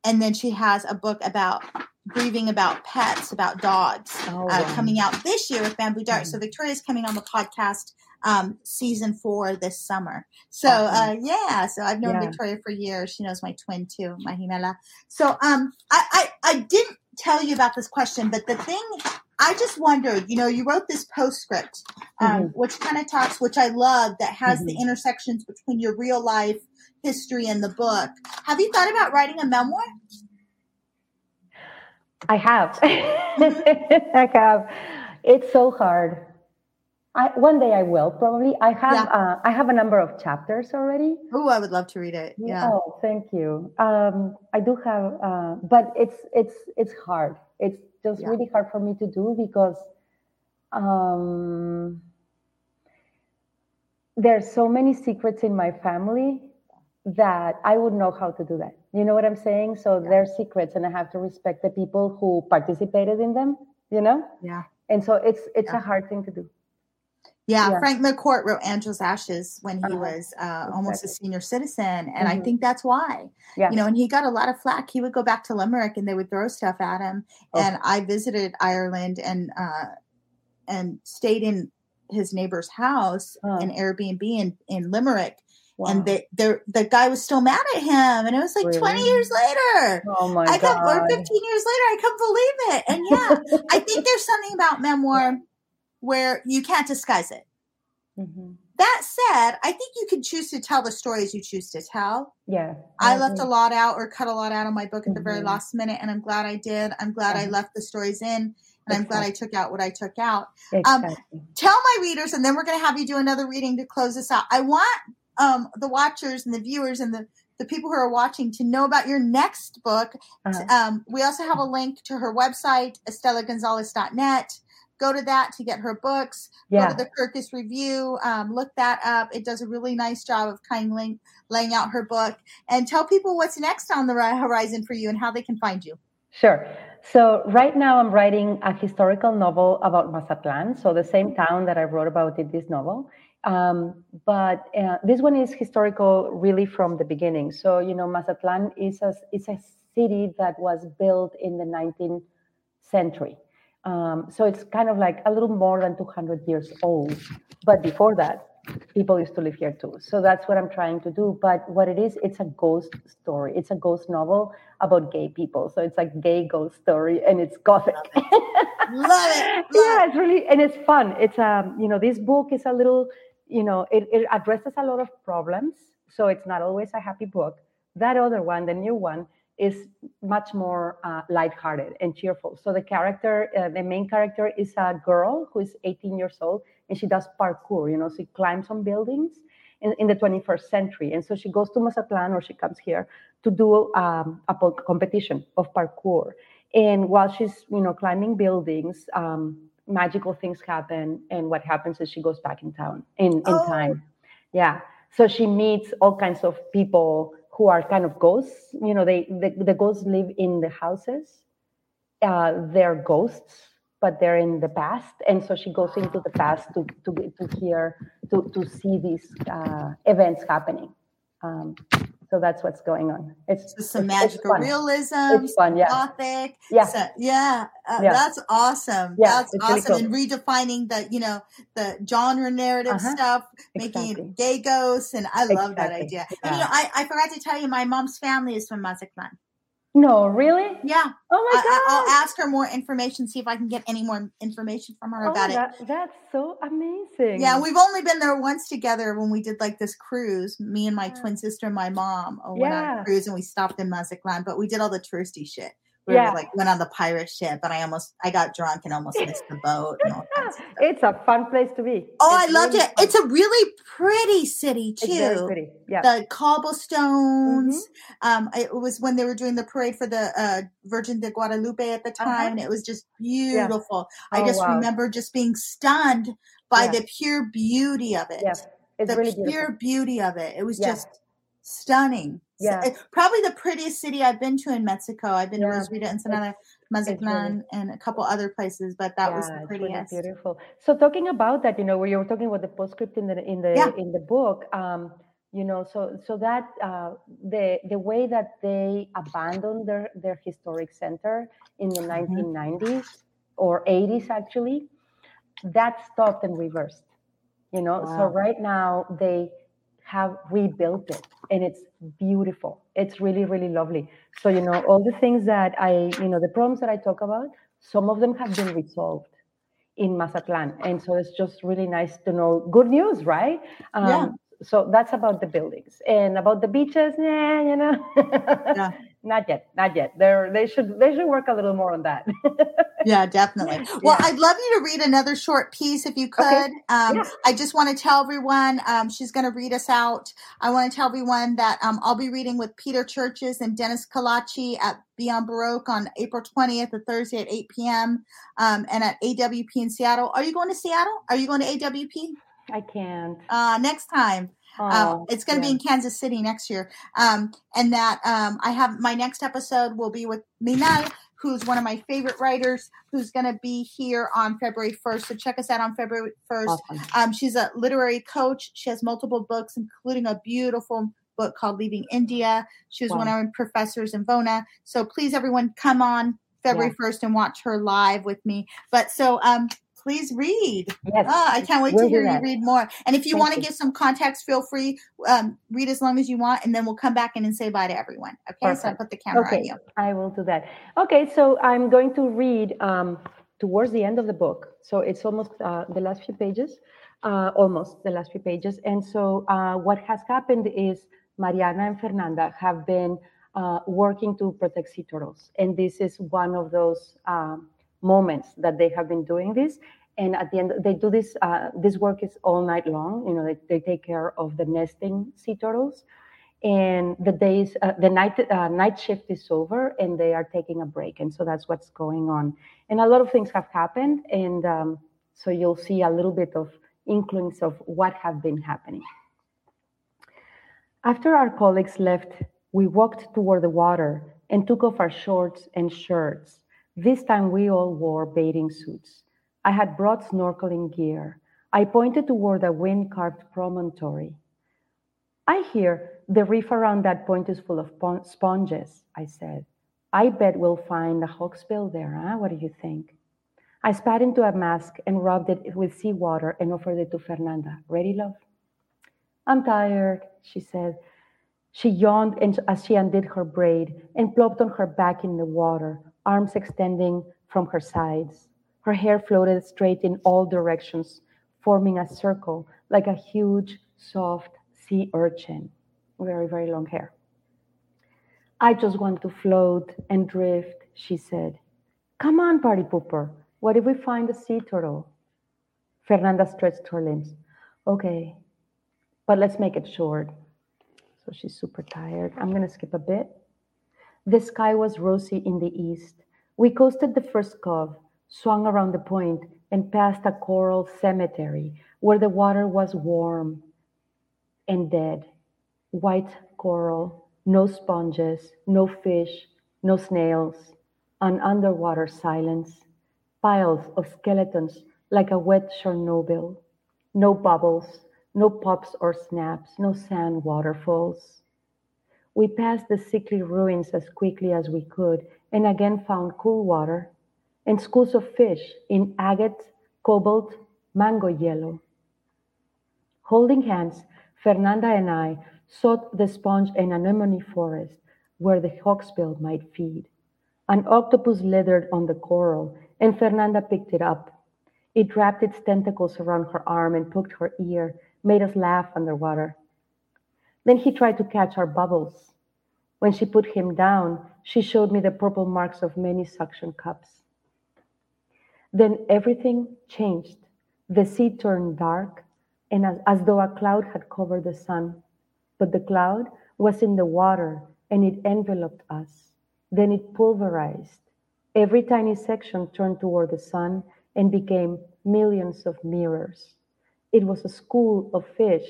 and then she has a book about grieving about pets, about dogs, oh, uh, coming out this year with Bamboo Dart. Mm-hmm. So Victoria's coming on the podcast um, season four this summer. So uh, yeah, so I've known yeah. Victoria for years. She knows my twin too, my Himela. So um, I, I I didn't tell you about this question, but the thing I just wondered, you know, you wrote this postscript, um, mm-hmm. which kind of talks, which I love, that has mm-hmm. the intersections between your real life history in the book. Have you thought about writing a memoir? I have. I have. It's so hard. I, one day I will probably. I have yeah. uh, I have a number of chapters already. Oh, I would love to read it. Yeah. Oh, thank you. Um, I do have, uh, but it's it's it's hard. It's just yeah. really hard for me to do because um, there's so many secrets in my family that I would know how to do that. You know what I'm saying? So yeah. they're secrets, and I have to respect the people who participated in them. You know? Yeah. And so it's it's a hard thing to do. Yeah, yeah, Frank McCourt wrote Angela's Ashes when he uh-huh. was uh, exactly. almost a senior citizen, and mm-hmm. I think that's why. Yeah. You know, and he got a lot of flack. He would go back to Limerick, and they would throw stuff at him. Oh. And I visited Ireland and uh, and stayed in his neighbor's house, oh. an Airbnb in in Limerick. Wow. And the, the the guy was still mad at him, and it was like really? twenty years later. Oh my I god! Or fifteen years later, I can't believe it. And yeah, I think there's something about memoir where you can't disguise it. Mm-hmm. That said, I think you can choose to tell the stories you choose to tell. Yeah. I, left a lot out or cut a lot out of my book at mm-hmm. the very mm-hmm. last minute, and I'm glad I did. I'm glad I left the stories in, and. I'm glad I took out what I took out. Um, exactly. Um, tell my readers, and then we're going to have you do another reading to close this out. I want um, the watchers and the viewers and the the people who are watching to know about your next book. Uh-huh. Um, we also have a link to her website, estelagonzalez.net go to that to get her books. Yeah. Go to the Kirkus Review. Um, look that up. It does a really nice job of kindly laying out her book. And tell people what's next on the horizon for you and how they can find you. Sure. So right now I'm writing a historical novel about Mazatlan, so the same town that I wrote about in this novel. Um, but uh, this one is historical, really from the beginning. So you know, Mazatlan is a a city that was built in the 19th century. Um, so it's kind of like a little more than 200 years old. But before that, people used to live here too. So that's what I'm trying to do. But what it is, it's a ghost story. It's a ghost novel about gay people. So it's like gay ghost story, and it's gothic. Love it. Love it. yeah, it's really and it's fun. It's um, you know, this book is a little, you know, it, it addresses a lot of problems. So it's not always a happy book. That other one, the new one, is much more uh, lighthearted and cheerful. So the character, uh, the main character, is a girl who is 18 years old, and she does parkour. You know, she climbs on buildings in, in the 21st century, and so she goes to Mazatlan or she comes here to do um, a competition of parkour. And while she's, you know, climbing buildings, um, magical things happen, and what happens is she goes back in town in in oh. time. Yeah. So she meets all kinds of people who are kind of ghosts. You know, they the, the ghosts live in the houses. Uh, they're ghosts, but they're in the past, and so she goes into the past to to to hear to to see these uh, events happening. Um, so that's what's going on. It's just some magical it's realism, it's fun, yeah. gothic. Yeah, so, yeah, uh, yeah, that's awesome. Yeah, that's awesome. Really cool. And redefining the you know the genre narrative uh-huh. stuff, exactly. making it gay ghosts, and I love exactly. that idea. Yeah. And you know, I, I forgot to tell you, my mom's family is from Mazatlan. No, really? Yeah. Oh my god! I, will ask her more information. See if I can get any more information from her oh, about that, it. That's so amazing. Yeah, we've only been there once together when we did like this cruise. Me and my yeah. twin sister and my mom went yeah. on a cruise, and we stopped in Mazatlan. But we did all the touristy shit. We Yeah. were like went on the pirate ship, and I almost I got drunk and almost missed the boat. And all kinds of stuff. it's a fun place to be. Oh, I loved really it. fun. It's a really pretty city It's too. pretty. Yeah. The cobblestones. Um, it was when they were doing the parade for the uh, Virgin de Guadalupe at the time, Uh-huh. and it was just beautiful. I Oh, just wow. remember just being stunned by Yeah. the pure beauty of it. yeah. It's the really pure beauty of it. It was Yeah. just stunning. Yeah. it- probably the prettiest city I've been to in Mexico. I've been Yeah. to Rosarito, Ensenada, Mazatlan, and a couple other places, but that was yeah, the it's really beautiful. So talking about that, you know, where you were talking about the postscript in the in the Yeah. in the book, um, you know, so so that uh, the the way that they abandoned their their historic center in the Mm-hmm. 1990s or 80s actually, that stopped and reversed. You know, so right now they have rebuilt it and it's beautiful. It's really really lovely. So you know, all the things that I you know the problems that I talk about, some of them have been resolved in Mazatlan. And so it's just really nice to know good news, right? Um, Yeah. So that's about the buildings and about the beaches. Yeah, you know, Yeah. not yet, not yet. They're, they should they should work a little more on that. Yeah, definitely. Well, Yeah. I'd love you to read another short piece if you could. Um, Yeah. I just want to tell everyone, um, she's going to read us out. I want to tell everyone that um, I'll be reading with Peter Cherches and Dennis Callaci at Beyond Baroque on April 20th, a Thursday at 8 p.m. Um, and at AWP in Seattle. Are you going to Seattle? Are you going to AWP? I can't. Uh, next time. Um, Oh, it's going to yeah. be in Kansas City next year. Um, and that um, I have my next episode will be with Minal, who's one of my favorite writers, who's going to be here on February 1st. So check us out on February 1st. Awesome. Um, she's a literary coach. She has multiple books, including a beautiful book called Leaving India. She was one of Wow. our professors in VONA. So please, everyone, come on February 1st and watch her live with me. But so um, please read. Yes. Oh, I can't wait We'll to hear you read more. And if you Thank want to give some context, feel free. Um, read as long as you want, and then we'll come back in and say bye to everyone. Okay, so I put the camera Okay, on you. I will do that. Okay, so I'm going to read um, towards the end of the book. So it's almost uh, the last few pages, uh, almost the last few pages. And so uh, what has happened is Mariana and Fernanda have been uh, working to protect sea turtles. And this is one of those um, moments that they have been doing this. And at the end, they do this. Uh, this work is all night long. You know, they, they take care of the nesting sea turtles and the days uh, the night uh, night shift is over and they are taking a break and so that's what's going on and a lot of things have happened and um, so you'll see a little bit of inklings of what have been happening after our colleagues left we walked toward the water and took off our shorts and shirts this time we all wore bathing suits i had brought snorkeling gear i pointed toward a wind-carved promontory I hear the reef around that point is full of pon- sponges, I said. I bet we'll find a hawksbill there, huh? What do you think? I spat into a mask and rubbed it with seawater and offered it to Fernanda. Ready, love? I'm tired, she said. She yawned as she undid her braid and plopped on her back in the water, arms extending from her sides. Her hair floated straight in all directions, forming a circle like a huge, soft sea urchin. Very, very long hair. I just want to float and drift, she said. Come on, party pooper. What if we find a sea turtle? Fernanda stretched her limbs. Okay, but let's make it short. So she's super tired. I'm going to skip a bit. The sky was rosy in the east. We coasted the first cove, swung around the point, and passed a coral cemetery where the water was warm and dead. White coral, no sponges, no fish, no snails, an underwater silence, piles of skeletons like a wet Chernobyl, no bubbles, no pops or snaps, no sand waterfalls. We passed the sickly ruins as quickly as we could and again found cool water and schools of fish in agate, cobalt, mango yellow. Holding hands, Fernanda and I sought the sponge and anemone forest where the hawksbill might feed. An octopus leathered on the coral, and Fernanda picked it up. It wrapped its tentacles around her arm and poked her ear, made us laugh underwater. Then he tried to catch our bubbles. When she put him down, she showed me the purple marks of many suction cups. Then everything changed. The sea turned dark, and as, as though a cloud had covered the sun. But the cloud was in the water, and it enveloped us. Then it pulverized. Every tiny section turned toward the sun and became millions of mirrors. It was a school of fish,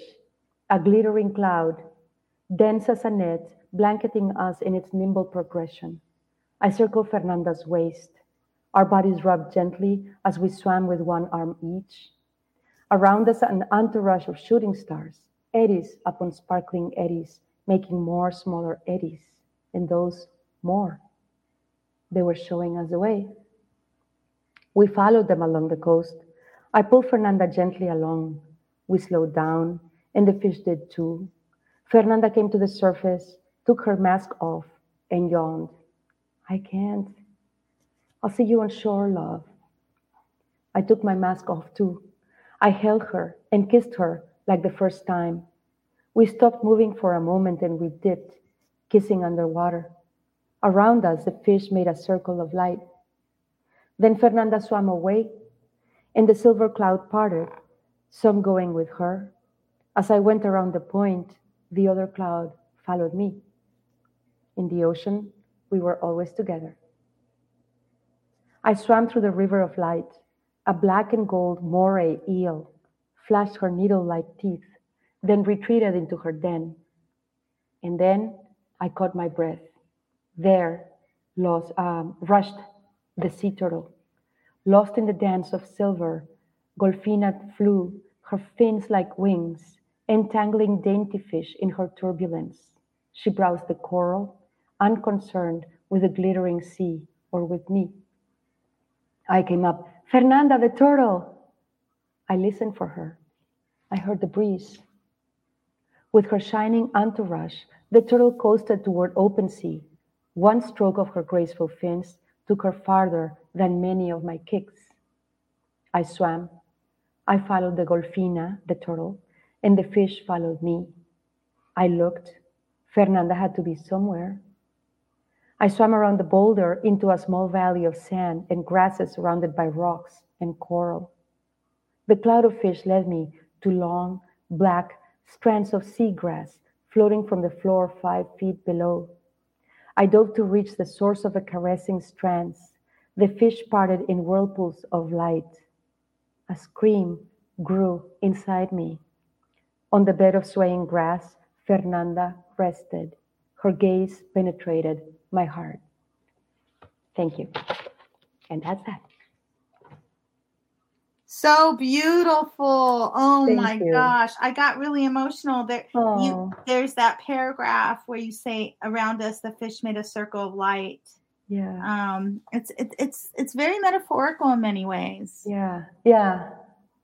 a glittering cloud, dense as a net, blanketing us in its nimble progression. I circled Fernanda's waist. Our bodies rubbed gently as we swam with one arm each. Around us, an entourage of shooting stars, eddies upon sparkling eddies, making more smaller eddies, and those more. They were showing us the way. We followed them along the coast. I pulled Fernanda gently along. We slowed down, and the fish did too. Fernanda came to the surface, took her mask off, and yawned. I can't. I'll see you on shore, love. I took my mask off too. I held her and kissed her like the first time. We stopped moving for a moment and we dipped, kissing underwater. Around us, the fish made a circle of light. Then Fernanda swam away, and the silver cloud parted, some going with her. As I went around the point, the other cloud followed me. In the ocean, we were always together. I swam through the river of light. A black and gold moray eel flashed her needle like teeth, then retreated into her den. And then I caught my breath. There, lost, um, rushed the sea turtle. Lost in the dance of silver, Golfina flew, her fins like wings, entangling dainty fish in her turbulence. She browsed the coral, unconcerned with the glittering sea or with me. I came up, Fernanda the turtle. I listened for her. I heard the breeze. With her shining entourage, the turtle coasted toward open sea. One stroke of her graceful fins took her farther than many of my kicks. I swam. I followed the golfina, the turtle, and the fish followed me. I looked. Fernanda had to be somewhere. I swam around the boulder into a small valley of sand and grasses surrounded by rocks and coral. The cloud of fish led me to long, black strands of seagrass floating from the floor five feet below. I dove to reach the source of the caressing strands. The fish parted in whirlpools of light. A scream grew inside me. On the bed of swaying grass, Fernanda rested. Her gaze penetrated my heart. Thank you. And that's that. So beautiful. Oh Thank my you. gosh. I got really emotional. There you Oh, there's that paragraph where you say around us the fish made a circle of light. yeah. Um it's it, it's it's very metaphorical in many ways. Yeah. Yeah.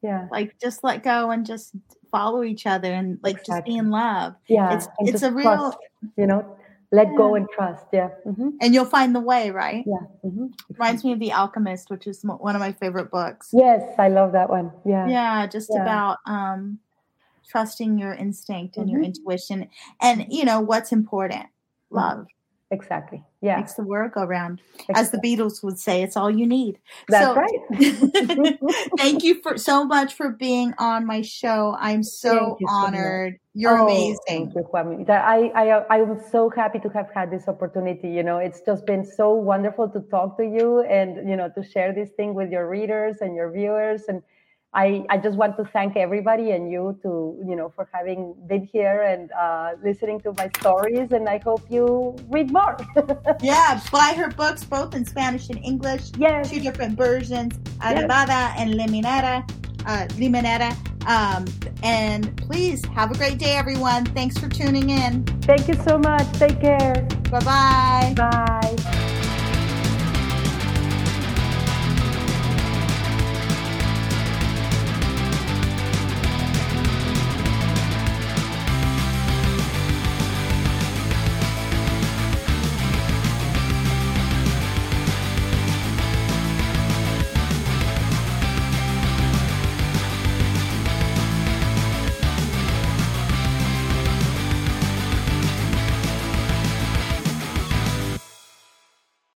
Yeah. Like just let go and just follow each other and like just be in love. Yeah. It's- and it's a real- trust, you know, let go and trust. Yeah. hmm And you'll find the way, right? Yeah. hmm Reminds me of The Alchemist, which is one of my favorite books. Yes, I love that one. Yeah. yeah just Yeah. about um trusting your instinct and your Mhm. intuition and you know what's important love Exactly. Yeah. makes the world go round as the beatles would say it's all you need That's So- right. thank you for so much for being on my show i'm so you honored you're Oh, amazing Thank you, Kwame. I, I, I'm so happy to have had this opportunity. You know, it's just been so wonderful to talk to you and, you know, to share this thing with your readers and your viewers. And I, I just want to thank everybody and you to, you know, for having been here and uh, listening to my stories. And I hope you read more. yeah buy her books both in spanish and english yes. two different versions Yes. And limonera uh, limonera um, and please have a great day everyone thanks for tuning in Thank you so much. Take care. bye bye Bye.